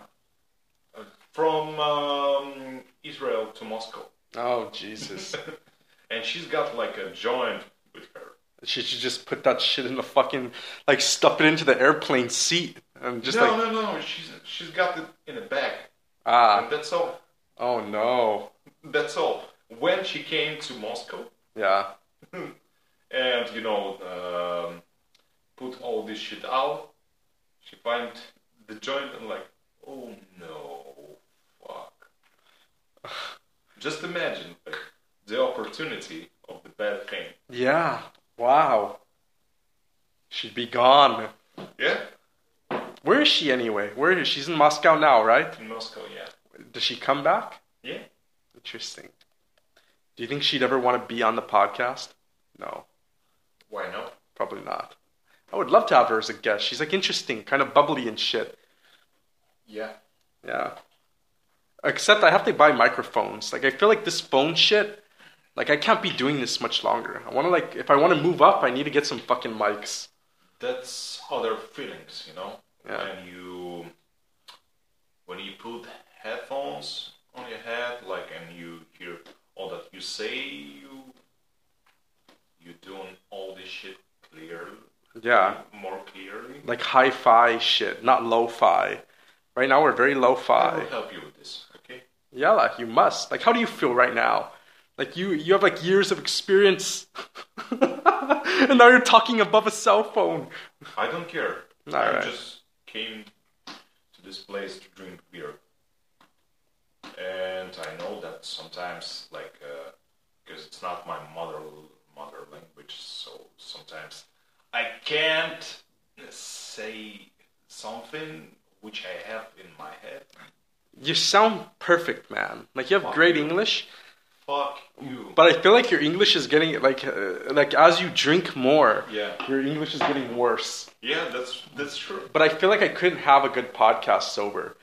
Speaker 2: uh, from um, Israel to Moscow,
Speaker 1: Oh Jesus.
Speaker 2: and she's got like a joint with her.
Speaker 1: she should just put that shit in the fucking like stuff it into the airplane seat and just
Speaker 2: no,
Speaker 1: like
Speaker 2: no, no. She's she's got it in a bag,
Speaker 1: ah
Speaker 2: and that's all.
Speaker 1: oh no.
Speaker 2: That's all. When she came to Moscow,
Speaker 1: Yeah.
Speaker 2: and you know um, put all this shit out she find the joint and like oh no fuck just imagine like, the opportunity of the bad thing
Speaker 1: Yeah. Wow. She'd be gone.
Speaker 2: yeah
Speaker 1: Where is she anyway? Where is she? she's in Moscow now, right?
Speaker 2: in moscow yeah
Speaker 1: Does she come back?
Speaker 2: yeah
Speaker 1: Interesting. Do you think she'd ever want to be on the podcast? No,
Speaker 2: why not
Speaker 1: probably not. I would love to have her as a guest. She's like interesting, kind of bubbly and shit.
Speaker 2: yeah
Speaker 1: Yeah. Except I have to buy microphones. Like I feel like this phone shit, like I can't be doing this much longer. I want to like if I want to move up, I need to get some fucking mics.
Speaker 2: that's other feelings you know
Speaker 1: Yeah.
Speaker 2: when you when you put headphones on your head like and you hear all that you say you you doing all this shit clearly
Speaker 1: Yeah.
Speaker 2: more clearly
Speaker 1: Like hi-fi shit, not lo-fi. Right now we're very
Speaker 2: I
Speaker 1: lo-fi.
Speaker 2: I will help you with this okay
Speaker 1: Yeah, like you must. Like how do you feel right now? Like you you have like years of experience. and now you're talking above a cell phone.
Speaker 2: I don't care I
Speaker 1: Alright.
Speaker 2: just came to this place to drink beer and I know that sometimes like uh because it's not my mother mother language so sometimes I can't say something which I have in my head
Speaker 1: You sound perfect, man. Like you have
Speaker 2: Fuck
Speaker 1: great
Speaker 2: you.
Speaker 1: English.
Speaker 2: fuck you
Speaker 1: But I feel like your English is getting like uh, like as you drink more,
Speaker 2: yeah
Speaker 1: your English is getting worse.
Speaker 2: yeah that's that's true
Speaker 1: But I feel like I couldn't have a good podcast sober.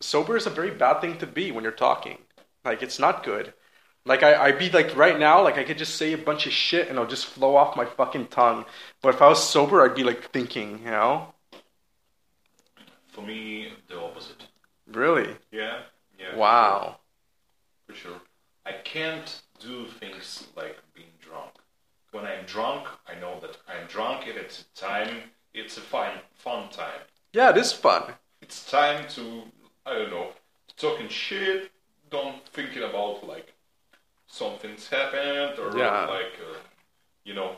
Speaker 1: Sober is a very bad thing to be when you're talking. Like it's not good. Like I I'd be like right now, like I could just say a bunch of shit and it'll just flow off my fucking tongue. But if I was sober, I'd be like thinking, you know?
Speaker 2: for me the opposite
Speaker 1: Really?
Speaker 2: yeah yeah
Speaker 1: Wow.
Speaker 2: for sure I can't do things like being drunk when I'm drunk, I know that I'm drunk and it's a time, it's a fun, fun time.
Speaker 1: Yeah, it is fun.
Speaker 2: It's time to, I don't know, talking shit, don't thinking about like something's happened or
Speaker 1: Yeah.
Speaker 2: like, uh, you know,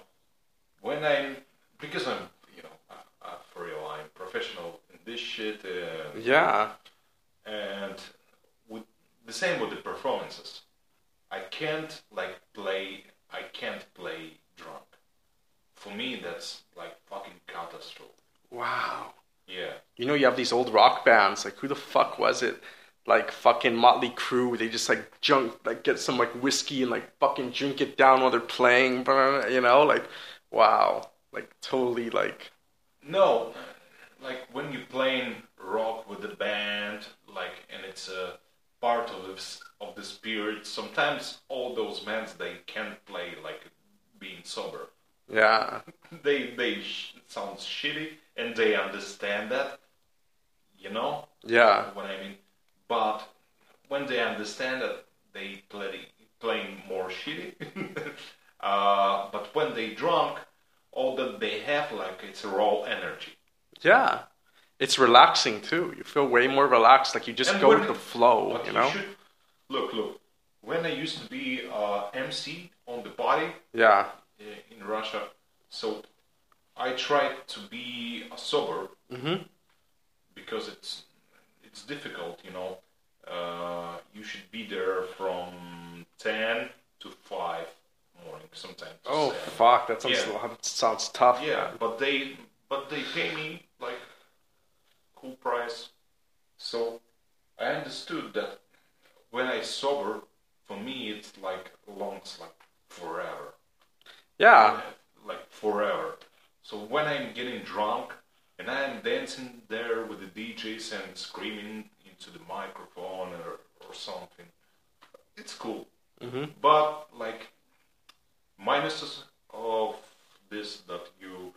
Speaker 2: when I'm, because I'm, you know, uh, uh, for real, I'm professional in this shit and
Speaker 1: Yeah.
Speaker 2: and with the same with the performances i can't like play i can't play drunk for me that's like fucking catastrophe
Speaker 1: Wow.
Speaker 2: yeah
Speaker 1: You know, you have these old rock bands. Like, who the fuck was it? Like fucking Motley Crue. They just like junk, like get some like whiskey and like fucking drink it down while they're playing. You know, like, wow. Like totally like.
Speaker 2: no like when you're playing rock with the band like and it's a part of this of the spirit sometimes all those bands they can't play like being sober
Speaker 1: Yeah.
Speaker 2: they they sh- sounds shitty and they understand that you know
Speaker 1: Yeah.
Speaker 2: what I mean. But when they understand that they play playing more shitty, uh, but when they drunk, all that they have like it's raw energy.
Speaker 1: Yeah. It's relaxing too. You feel way more relaxed. Like you just
Speaker 2: And
Speaker 1: go with the flow, you know?
Speaker 2: should look, look. When I used to be uh, MC on the party
Speaker 1: Yeah.
Speaker 2: uh, in Russia, so I tried to be sober
Speaker 1: Mm-hmm.
Speaker 2: because it's it's difficult, you know. Uh, you should be there from ten to five morning, sometimes.
Speaker 1: Oh
Speaker 2: seven.
Speaker 1: fuck, that sounds
Speaker 2: Yeah.
Speaker 1: that sounds tough.
Speaker 2: Yeah, but they but they pay me like cool price, so I understood that when I sober, for me it's like long like forever.
Speaker 1: Yeah.
Speaker 2: like forever. So when I'm getting drunk and I'm dancing there with the DJs and screaming into the microphone or, or something, it's cool.
Speaker 1: Mhm.
Speaker 2: But like minuses of this that you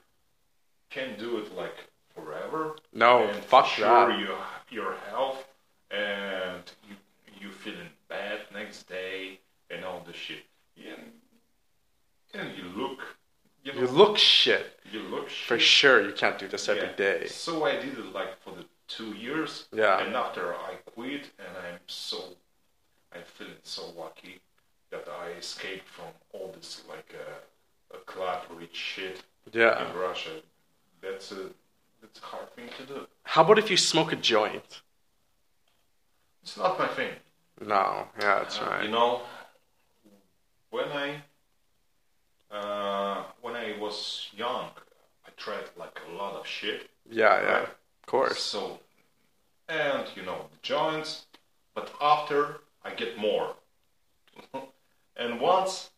Speaker 2: can do it like forever.
Speaker 1: No,
Speaker 2: and
Speaker 1: fuck
Speaker 2: for sure
Speaker 1: that.
Speaker 2: you your health and you you feeling bad next day and all the shit. Yeah, and you look, you know,
Speaker 1: You look shit.
Speaker 2: You look
Speaker 1: For sure, you can't do this every
Speaker 2: Yeah.
Speaker 1: day.
Speaker 2: So I did it like for the two years.
Speaker 1: Yeah.
Speaker 2: And after I quit, and I'm so, I'm feeling so lucky that I escaped from all this like uh, a club rich shit
Speaker 1: Yeah.
Speaker 2: in Russia. That's a that's a hard thing to do.
Speaker 1: How about if you smoke a joint?
Speaker 2: It's not my thing.
Speaker 1: No. Yeah, that's
Speaker 2: Uh,
Speaker 1: right.
Speaker 2: You know, when I uh, when I was young, I tried like a lot of shit.
Speaker 1: yeah, yeah. Of course.
Speaker 2: So, and you know the joints, but after I get more. and once,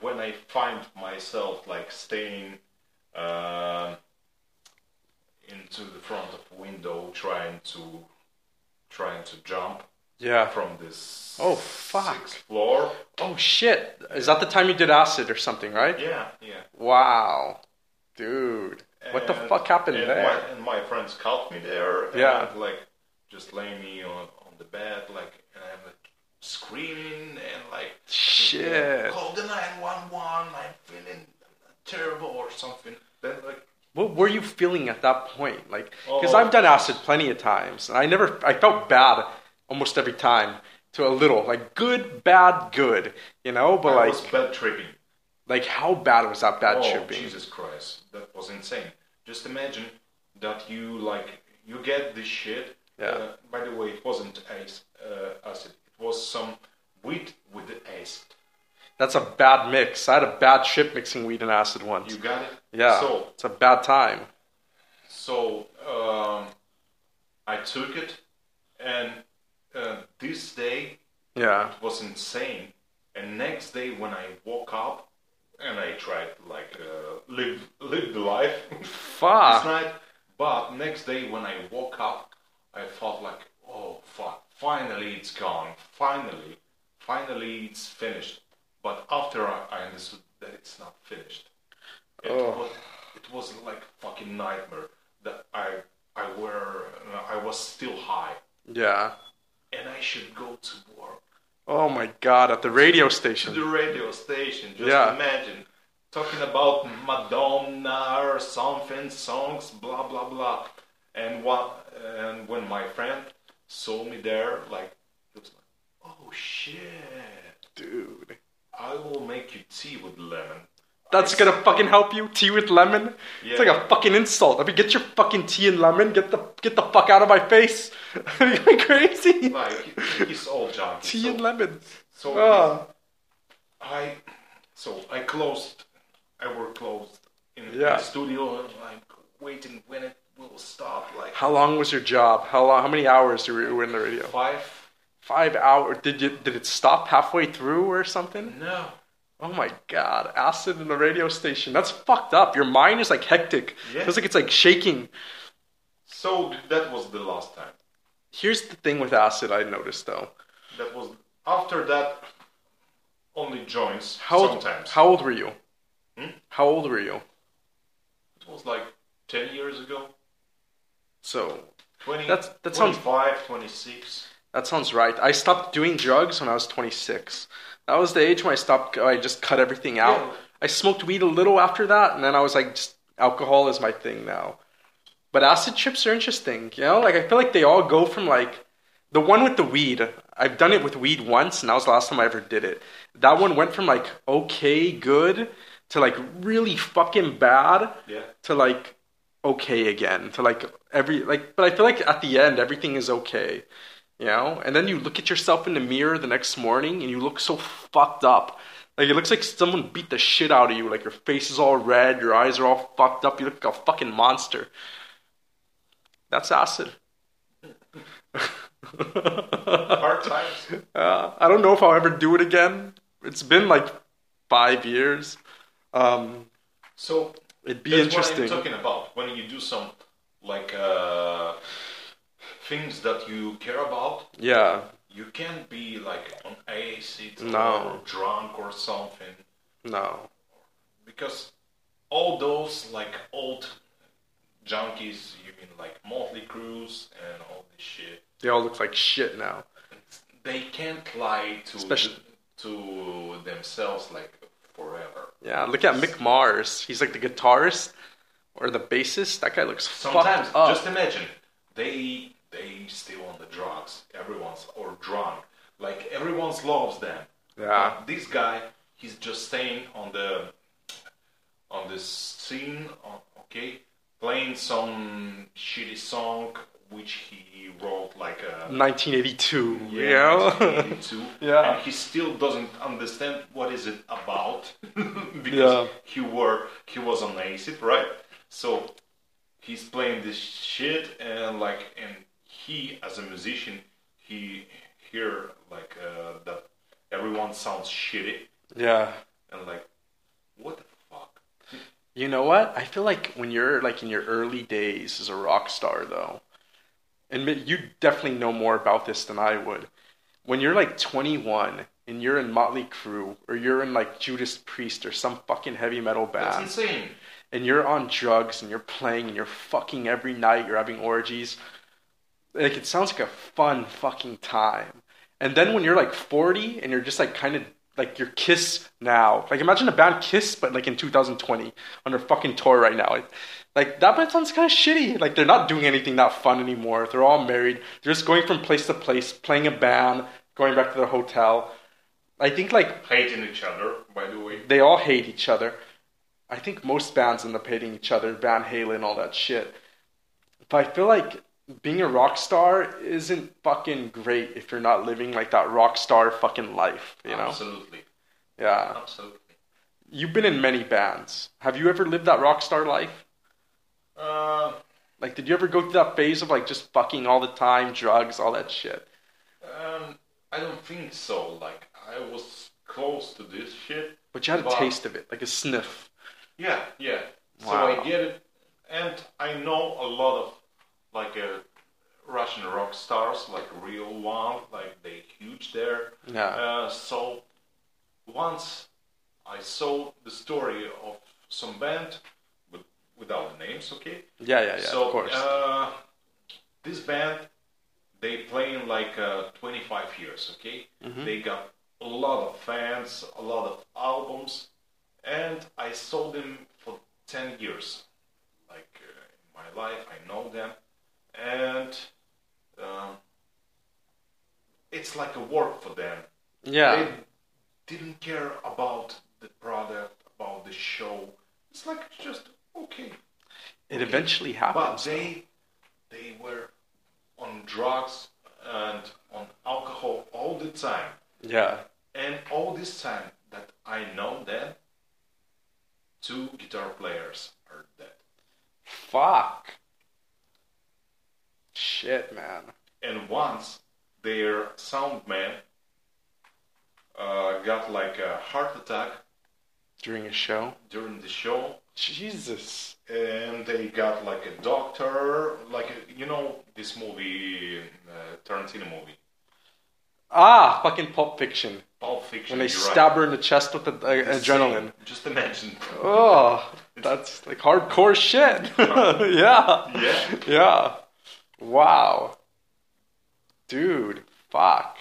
Speaker 2: when I find myself like staying uh, into the front of a window, trying to trying to jump
Speaker 1: Yeah.
Speaker 2: from this
Speaker 1: Oh, fuck.
Speaker 2: sixth floor.
Speaker 1: Oh shit. Is that the time you did acid or something, right?
Speaker 2: Yeah, yeah.
Speaker 1: Wow. Dude. What the fuck happened
Speaker 2: and
Speaker 1: there?
Speaker 2: My, and my friends caught me there.
Speaker 1: Yeah.
Speaker 2: And like just laying me on, on the bed, like, and I'm like screaming and like,
Speaker 1: Shit.
Speaker 2: call the 911. I'm feeling terrible or something. Then like,
Speaker 1: What were you feeling at that point? Like, because
Speaker 2: Oh.
Speaker 1: I've done acid plenty of times, and I never, I felt bad almost every time to a little, like good, bad, good, you know. But
Speaker 2: I
Speaker 1: like,
Speaker 2: was bad tripping.
Speaker 1: like how bad was that bad
Speaker 2: oh
Speaker 1: tripping?
Speaker 2: Jesus Christ, that was insane. Just imagine that you like you get this shit.
Speaker 1: Yeah.
Speaker 2: Uh, by the way, it wasn't ice, uh, acid. It was some weed with the acid.
Speaker 1: That's a bad mix. I had a bad trip mixing weed and acid once.
Speaker 2: You got it.
Speaker 1: yeah,
Speaker 2: So
Speaker 1: it's a bad time.
Speaker 2: so um, I took it, and uh, this day
Speaker 1: Yeah,
Speaker 2: it was insane. And next day when I woke up, and I tried to like uh, live live the life. this night. But next day when I woke up, I felt like, oh fuck, finally it's gone. Finally, finally it's finished. But after I, I understood that it's not finished, it
Speaker 1: Oh.
Speaker 2: was it was like fucking nightmare that I I were I was still high
Speaker 1: Yeah,
Speaker 2: and I should go to work
Speaker 1: Oh my god, at the radio station.
Speaker 2: to the radio station. Just
Speaker 1: Yeah.
Speaker 2: imagine talking about Madonna or something, songs, blah blah blah. And what? And when my friend saw me there, like, he was like, "Oh shit!
Speaker 1: Dude.
Speaker 2: I will make you tea with lemon."
Speaker 1: That's gonna fucking help you? Tea with lemon? It's like a fucking insult. I mean, get your fucking tea and lemon. Get the get the fuck out of my face. Are you crazy?
Speaker 2: like he's all junkie.
Speaker 1: Tea
Speaker 2: so,
Speaker 1: and lemon.
Speaker 2: so
Speaker 1: Ah.
Speaker 2: I so I closed. I were closed in
Speaker 1: Yeah.
Speaker 2: the studio and like waiting when it will stop. Like
Speaker 1: How long was your job? How long? How many hours were you in the radio?
Speaker 2: five.
Speaker 1: Five hours. Did you? Did it stop halfway through or something?
Speaker 2: No.
Speaker 1: Oh my god! Acid in the radio station. That's fucked up. Your mind is like hectic.
Speaker 2: Yeah.
Speaker 1: Feels like it's like shaking.
Speaker 2: So that was the last time.
Speaker 1: Here's the thing with acid. I noticed though.
Speaker 2: That was after that. Only joints
Speaker 1: How old?
Speaker 2: sometimes.
Speaker 1: How old were you?
Speaker 2: Hmm?
Speaker 1: How old were you?
Speaker 2: It was like ten years ago.
Speaker 1: So
Speaker 2: 20,
Speaker 1: That's- that sounds-
Speaker 2: 26.
Speaker 1: That sounds right. I stopped doing drugs when I was 26. That was the age when I stopped. I just cut everything out.
Speaker 2: Yeah.
Speaker 1: I smoked weed a little after that, and then I was like, just alcohol is my thing now. But acid trips are interesting. You know, like I feel like they all go from like the one with the weed. I've done it with weed once, and that was the last time I ever did it. That one went from like okay, good to like really fucking bad
Speaker 2: Yeah.
Speaker 1: to like okay again to like every like but i feel like at the end everything is okay you know and then you look at yourself in the mirror the next morning and you look so fucked up like it looks like someone beat the shit out of you like your face is all red your eyes are all fucked up you look like a fucking monster that's acid
Speaker 2: Hard times.
Speaker 1: Uh, I don't know if I'll ever do it again. It's been like five years. Um,
Speaker 2: So
Speaker 1: it'd be
Speaker 2: That's
Speaker 1: interesting.
Speaker 2: what I'm talking about. When you do some like uh, things that you care about,
Speaker 1: Yeah,
Speaker 2: you can't be like on acid
Speaker 1: No.
Speaker 2: or drunk or something
Speaker 1: no.
Speaker 2: because all those like old junkies, you mean like Motley Crues and all this shit,
Speaker 1: They all look like shit now.
Speaker 2: they can't lie to
Speaker 1: Especially-
Speaker 2: to themselves like forever.
Speaker 1: Yeah, look at Mick Mars. He's like the guitarist or the bassist. That guy looks
Speaker 2: Sometimes,
Speaker 1: fucked up.
Speaker 2: just imagine they they still on the drugs. Everyone's or drunk. Like everyone's loves them.
Speaker 1: Yeah.
Speaker 2: But this guy, he's just staying on the on the scene. Okay, playing some shitty song which he wrote like a
Speaker 1: 1982.
Speaker 2: yeah,
Speaker 1: you know?
Speaker 2: 1982,
Speaker 1: Yeah.
Speaker 2: and he still doesn't understand what is it about because
Speaker 1: Yeah.
Speaker 2: he were he was on acid, right? So he's playing this shit and like and he as a musician he hear like uh, that everyone sounds shitty
Speaker 1: yeah.
Speaker 2: and like what the fuck
Speaker 1: You know what? I feel like when you're like in your early days as a rock star, though, and you definitely know more about this than I would. When you're like 21 and you're in Motley Crue or you're in like Judas Priest or some fucking heavy metal
Speaker 2: that's
Speaker 1: band,
Speaker 2: insane
Speaker 1: and you're on drugs and you're playing and you're fucking every night, you're having orgies. Like it sounds like a fun fucking time. And then when you're like 40 and you're just like kind of like your Kiss now. Like imagine a band Kiss but like in 2020 on their fucking tour right now. Like, like that band sounds kind of shitty. Like they're not doing anything that fun anymore. They're all married. They're just going from place to place, playing a band, going back to their hotel. I think like
Speaker 2: hating each other by the way
Speaker 1: they all hate each other. I think most bands end up hating each other, Van Halen, all that shit. But I feel like being a rock star isn't fucking great if you're not living like that rock star fucking life, you know?
Speaker 2: absolutely
Speaker 1: Yeah.
Speaker 2: absolutely
Speaker 1: You've been in many bands. Have you ever lived that rock star life?
Speaker 2: uh,
Speaker 1: Like, did you ever go through that phase of like just fucking all the time, drugs, all that shit?
Speaker 2: um, I don't think so like I was close to this shit
Speaker 1: But you had a
Speaker 2: But-
Speaker 1: taste of it, like a sniff.
Speaker 2: Yeah, yeah.
Speaker 1: Wow.
Speaker 2: So I get it, and I know a lot of like a Russian rock stars, like real one, like they huge there.
Speaker 1: Yeah.
Speaker 2: Uh, so once I saw the story of some band, with, without names, okay.
Speaker 1: Yeah, yeah, yeah,
Speaker 2: so
Speaker 1: of course.
Speaker 2: Uh, this band, they playing like uh, 25 years. Okay,
Speaker 1: Mhm.
Speaker 2: they got a lot of fans, a lot of albums, and I saw them for 10 years. Like uh, in my life, I know them, and um, it's like a work for them.
Speaker 1: Yeah.
Speaker 2: They didn't care about the product, about the show. It's like just okay.
Speaker 1: It eventually
Speaker 2: happened.
Speaker 1: But
Speaker 2: they they were on drugs and on alcohol all the time.
Speaker 1: yeah.
Speaker 2: And all this time that I know them, two guitar players are dead.
Speaker 1: Fuck. Shit, man.
Speaker 2: And once their sound man uh, got like a heart attack
Speaker 1: During a show.
Speaker 2: during the show,
Speaker 1: Jesus.
Speaker 2: and they got like a doctor, like a, you know this movie, uh, Tarantino movie,
Speaker 1: Ah, fucking Pulp Fiction.
Speaker 2: Pulp Fiction.
Speaker 1: When they
Speaker 2: you're right.
Speaker 1: stab her in the chest with the uh,
Speaker 2: The
Speaker 1: adrenaline.
Speaker 2: same. Just imagine.
Speaker 1: Oh, that's like hardcore shit. yeah.
Speaker 2: Yeah.
Speaker 1: Yeah. Wow. Dude, fuck.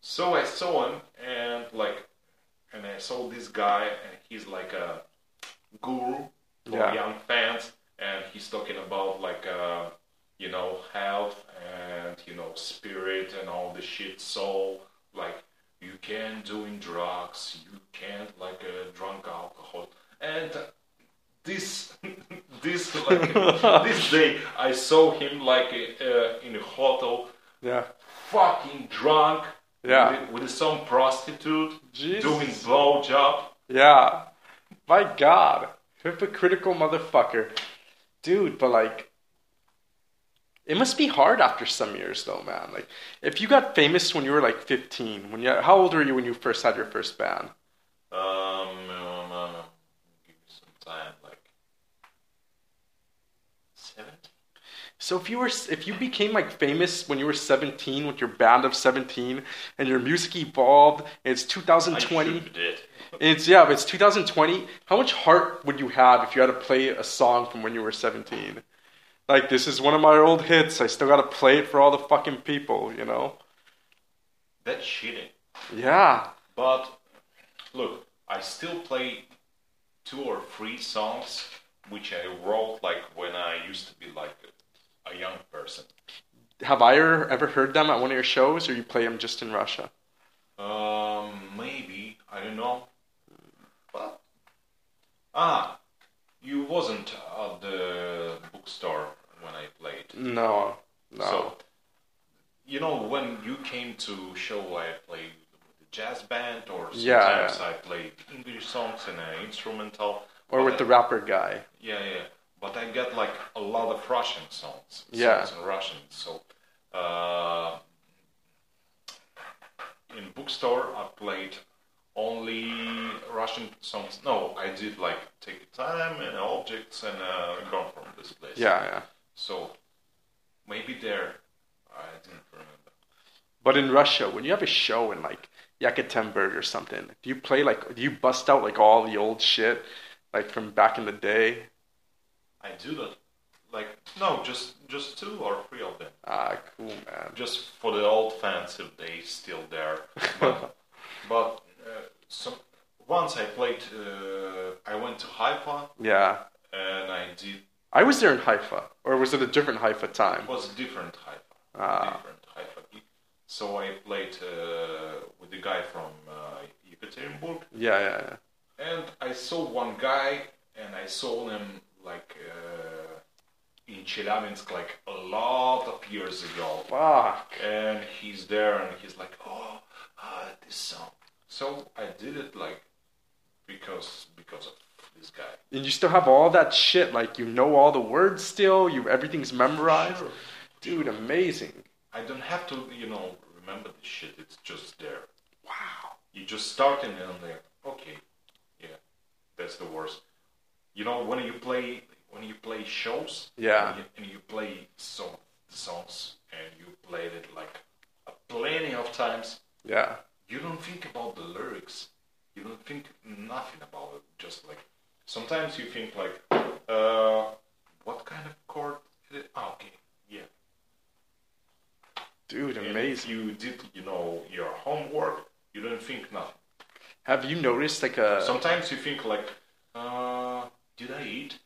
Speaker 2: So I saw him, and like, and I saw this guy, and he's like a guru for
Speaker 1: Yeah.
Speaker 2: young fans, and he's talking about like, uh, you know, health and you know, spirit and all the shit. So like, you can't doing drugs, you can't like uh, drunk alcohol, and this this like this day I saw him like uh, in a hotel,
Speaker 1: Yeah.
Speaker 2: fucking drunk.
Speaker 1: Yeah.
Speaker 2: With, with some prostitute
Speaker 1: Jesus.
Speaker 2: doing blowjob.
Speaker 1: Yeah. My God. Hypocritical motherfucker. Dude, but like, it must be hard after some years though, man. Like, if you got famous when you were like 15, when you, how old were you when you first had your first band?
Speaker 2: Um, um, uh, give me some time, like seventy.
Speaker 1: So if you were, if you became like famous when you were 17 with your band of 17 and your music evolved, and it's
Speaker 2: I
Speaker 1: 2020,
Speaker 2: should did.
Speaker 1: it's, yeah, but it's 2020, how much heart would you have if you had to play a song from when you were 17? Like, this is one of my old hits. I still gotta play it for all the fucking people, you know?
Speaker 2: That's cheating.
Speaker 1: Yeah.
Speaker 2: But look, I still play two or three songs which I wrote like when I used to be like a, young person.
Speaker 1: Have I ever heard them at one of your shows, or you play them just in Russia?
Speaker 2: Um, maybe I don't know. But ah, you wasn't at the bookstore when I played.
Speaker 1: No. No.
Speaker 2: So you know when you came to show, I played with the jazz band, or sometimes
Speaker 1: Yeah.
Speaker 2: I played English songs and an instrumental.
Speaker 1: or with
Speaker 2: I-
Speaker 1: the rapper guy.
Speaker 2: yeah, yeah. But I get like a lot of Russian songs.
Speaker 1: Yeah.
Speaker 2: Songs in Russian. So uh, in bookstore, I played only Russian songs. No, I did like take time and objects and uh, gone from this place.
Speaker 1: Yeah, yeah.
Speaker 2: So maybe there, I didn't remember.
Speaker 1: But in Russia, when you have a show in like Yekaterinburg or something, do you play like do you bust out like all the old shit like from back in the day?
Speaker 2: I do that. Like no, just just two or three of them.
Speaker 1: Ah, cool man.
Speaker 2: just for the old fans if they still there. But, but uh, some once I played, uh, I went to Haifa
Speaker 1: Yeah.
Speaker 2: and I did.
Speaker 1: I was there in Haifa, or was it a different Haifa time?
Speaker 2: It was a different Haifa,
Speaker 1: Ah.
Speaker 2: different Haifa. So I played uh, with the guy from uh, Yekaterinburg,
Speaker 1: Yeah, yeah, yeah.
Speaker 2: and I saw one guy, and I saw him like uh, in Chelyabinsk like a lot of years ago.
Speaker 1: Fuck.
Speaker 2: and he's there and he's like oh uh, this song so i did it like because because of this guy
Speaker 1: And you still have all that shit, like you know all the words still, you everything's memorized.
Speaker 2: Sure.
Speaker 1: Dude, amazing.
Speaker 2: i don't have to you know remember this shit it's just there
Speaker 1: Wow.
Speaker 2: you just start and then there okay yeah that's the worst you know when you play when you play shows
Speaker 1: Yeah.
Speaker 2: and you, and you play some songs and you played it like a plenty of times
Speaker 1: Yeah.
Speaker 2: you don't think about the lyrics. You don't think nothing about it. Just like sometimes you think like, uh, what kind of chord? Is it? Ah, okay, yeah.
Speaker 1: Dude,
Speaker 2: And
Speaker 1: amazing.
Speaker 2: you did, you know, your homework, you don't think nothing.
Speaker 1: Have you noticed like a
Speaker 2: Sometimes you think like, uh, did I eat?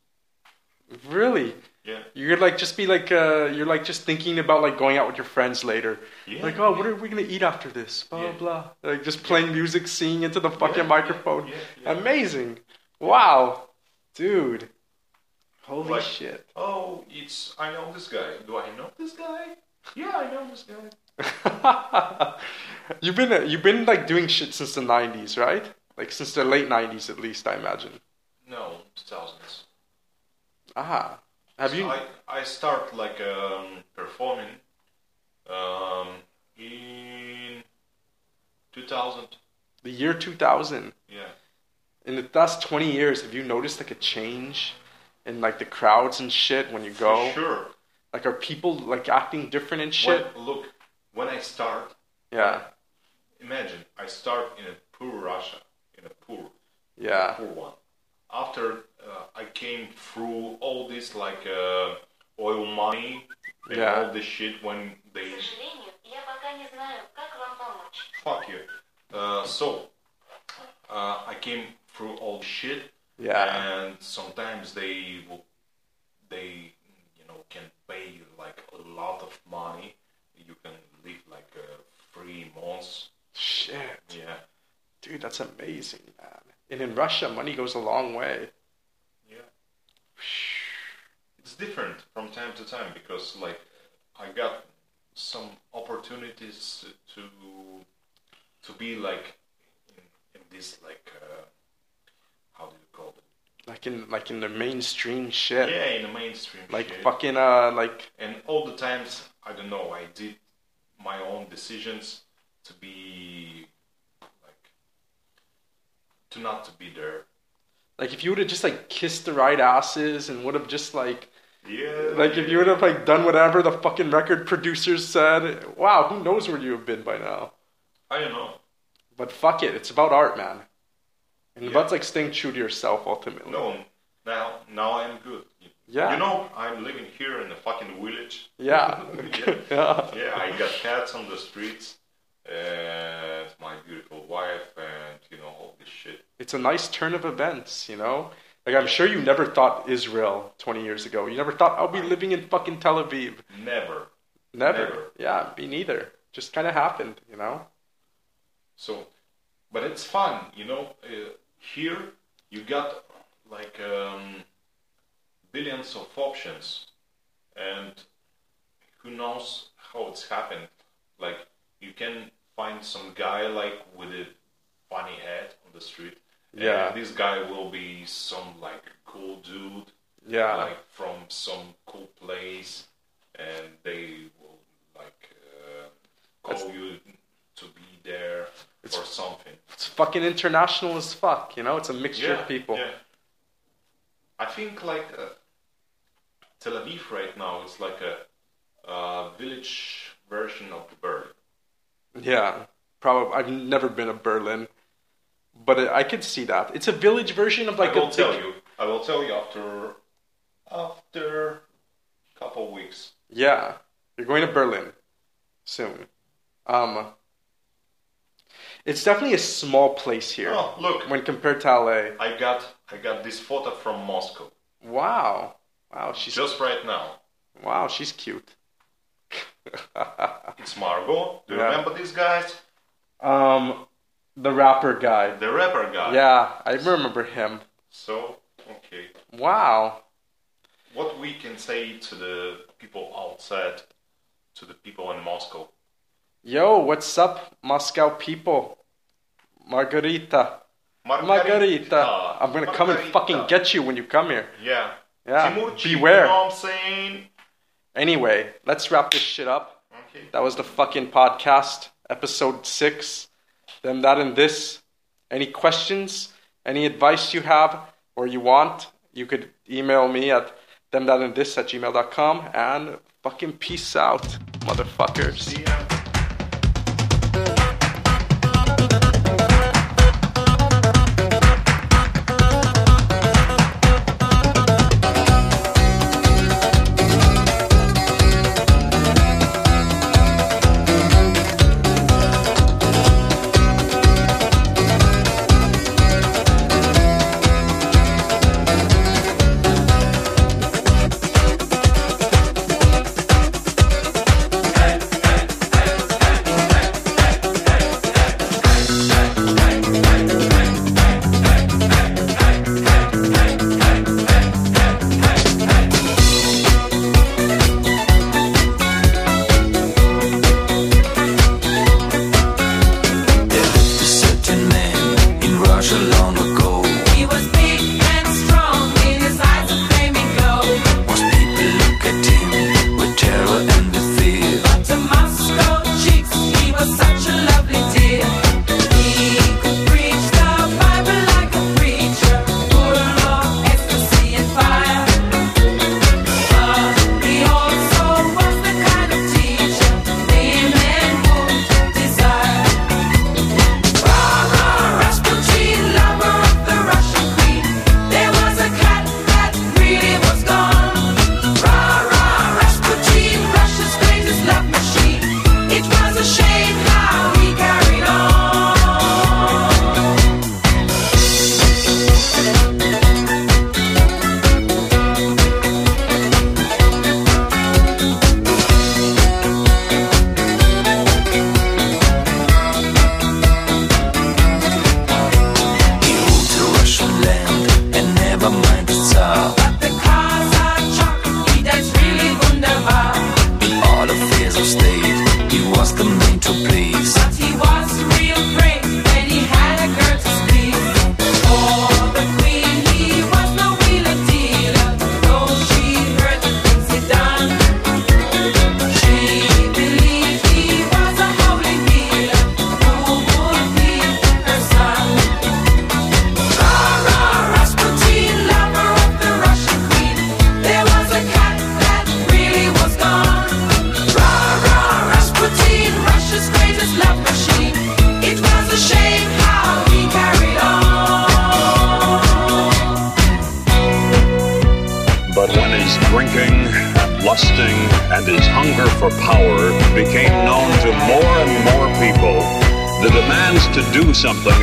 Speaker 1: Really?
Speaker 2: Yeah.
Speaker 1: You're like just be like uh, you're like just thinking about like going out with your friends later.
Speaker 2: Yeah.
Speaker 1: Like, oh, what are we gonna eat after this? Blah
Speaker 2: Yeah.
Speaker 1: blah. Like just playing music, singing into the fucking
Speaker 2: Yeah,
Speaker 1: microphone.
Speaker 2: yeah, yeah.
Speaker 1: Amazing. Wow, dude. Holy
Speaker 2: Like-
Speaker 1: shit.
Speaker 2: Oh, it's I know this guy. Do I know this guy? Yeah, I know this guy.
Speaker 1: you've been uh, you've been like doing shit since the '90s, right? Like since the late '90s, at least, I imagine.
Speaker 2: No, 2000s.
Speaker 1: Ah, have you?
Speaker 2: I I start like um, performing um, in 2000.
Speaker 1: The year 2000.
Speaker 2: Yeah.
Speaker 1: In the last 20 years, have you noticed like a change in like the crowds and shit when you go?
Speaker 2: For sure.
Speaker 1: Like, are people like acting different and shit?
Speaker 2: When, look, when I start,
Speaker 1: Yeah,
Speaker 2: imagine I start in a poor Russia, in a poor,
Speaker 1: yeah,
Speaker 2: poor one. After I came through all this like uh, oil money and
Speaker 1: yeah.
Speaker 2: all this shit when they. Fuck you. Uh, so uh, I came through all this shit.
Speaker 1: Yeah.
Speaker 2: And sometimes they will, they you know can pay you like a lot of money. You can live like uh, three months.
Speaker 1: Shit.
Speaker 2: Yeah.
Speaker 1: Dude, that's amazing, man. And in Russia, money goes a long way.
Speaker 2: It's different from time to time because like I got some opportunities to to be like in, in this like uh, how do you call it?
Speaker 1: Like in like in the mainstream shit.
Speaker 2: Yeah, in the mainstream.
Speaker 1: Like
Speaker 2: shit.
Speaker 1: fucking uh like
Speaker 2: and all the times I don't know I did my own decisions to be like to not to be there.
Speaker 1: Like if you would have just like kissed the right asses and would have just like
Speaker 2: Yeah.
Speaker 1: like if you would have like done whatever the fucking record producers said, wow, who knows where you have been by now.
Speaker 2: I don't know.
Speaker 1: But fuck it, it's about art, man. And
Speaker 2: Yeah.
Speaker 1: about like staying true to yourself ultimately.
Speaker 2: No, now now I'm good.
Speaker 1: Yeah.
Speaker 2: You know I'm living here in the fucking village.
Speaker 1: Yeah.
Speaker 2: Yeah.
Speaker 1: yeah.
Speaker 2: Yeah, I got cats on the streets, and my beautiful wife, and you know all this shit.
Speaker 1: It's a nice turn of events, you know? Like I'm sure you never thought Israel 20 years ago. You never thought I'll be living in fucking Tel Aviv.
Speaker 2: Never.
Speaker 1: Never.
Speaker 2: Never.
Speaker 1: Yeah, me neither. Just kind of happened, you know?
Speaker 2: So, but it's fun, you know. Uh, here you got like um, billions of options, and who knows how it's happened. Like you can find some guy like with a funny head on the street.
Speaker 1: Yeah.
Speaker 2: And this guy will be some like cool dude,
Speaker 1: Yeah.
Speaker 2: like from some cool place, and they will like uh, call you to be there for something.
Speaker 1: It's fucking international as fuck, you know? It's a mixture of people.
Speaker 2: Yeah. I think like uh, Tel Aviv right now is like a, uh village version of Berlin.
Speaker 1: Yeah, probably. I've never been to Berlin, but I could see that. It's a village version of like
Speaker 2: I will tell
Speaker 1: big-
Speaker 2: you. I will tell you after after couple weeks.
Speaker 1: Yeah, you're going to Berlin soon. Um, it's definitely a small place here
Speaker 2: Oh, look,
Speaker 1: when compared to LA.
Speaker 2: I got I got this photo from Moscow
Speaker 1: Wow, wow, she's
Speaker 2: just right now.
Speaker 1: wow, she's cute.
Speaker 2: It's Margot. Do you
Speaker 1: Yeah.
Speaker 2: remember these guys?
Speaker 1: um, the rapper guy.
Speaker 2: The rapper guy.
Speaker 1: Yeah, I remember him.
Speaker 2: So okay,
Speaker 1: Wow.
Speaker 2: what we can say to the people outside, to the people in Moscow.
Speaker 1: Yo, what's up, Moscow people? Margarita. Margarita. I'm gonna come and fucking get you when you come here.
Speaker 2: Yeah.
Speaker 1: Yeah.
Speaker 2: Timuchi,
Speaker 1: Beware.
Speaker 2: You know what I'm saying?
Speaker 1: Anyway, let's wrap this shit up.
Speaker 2: Okay.
Speaker 1: That was the fucking podcast, episode six. Them, that, and this. Any questions? Any advice you have or you want? You could email me at them, that, and this at gmail.com. And fucking peace out, motherfuckers.
Speaker 3: Something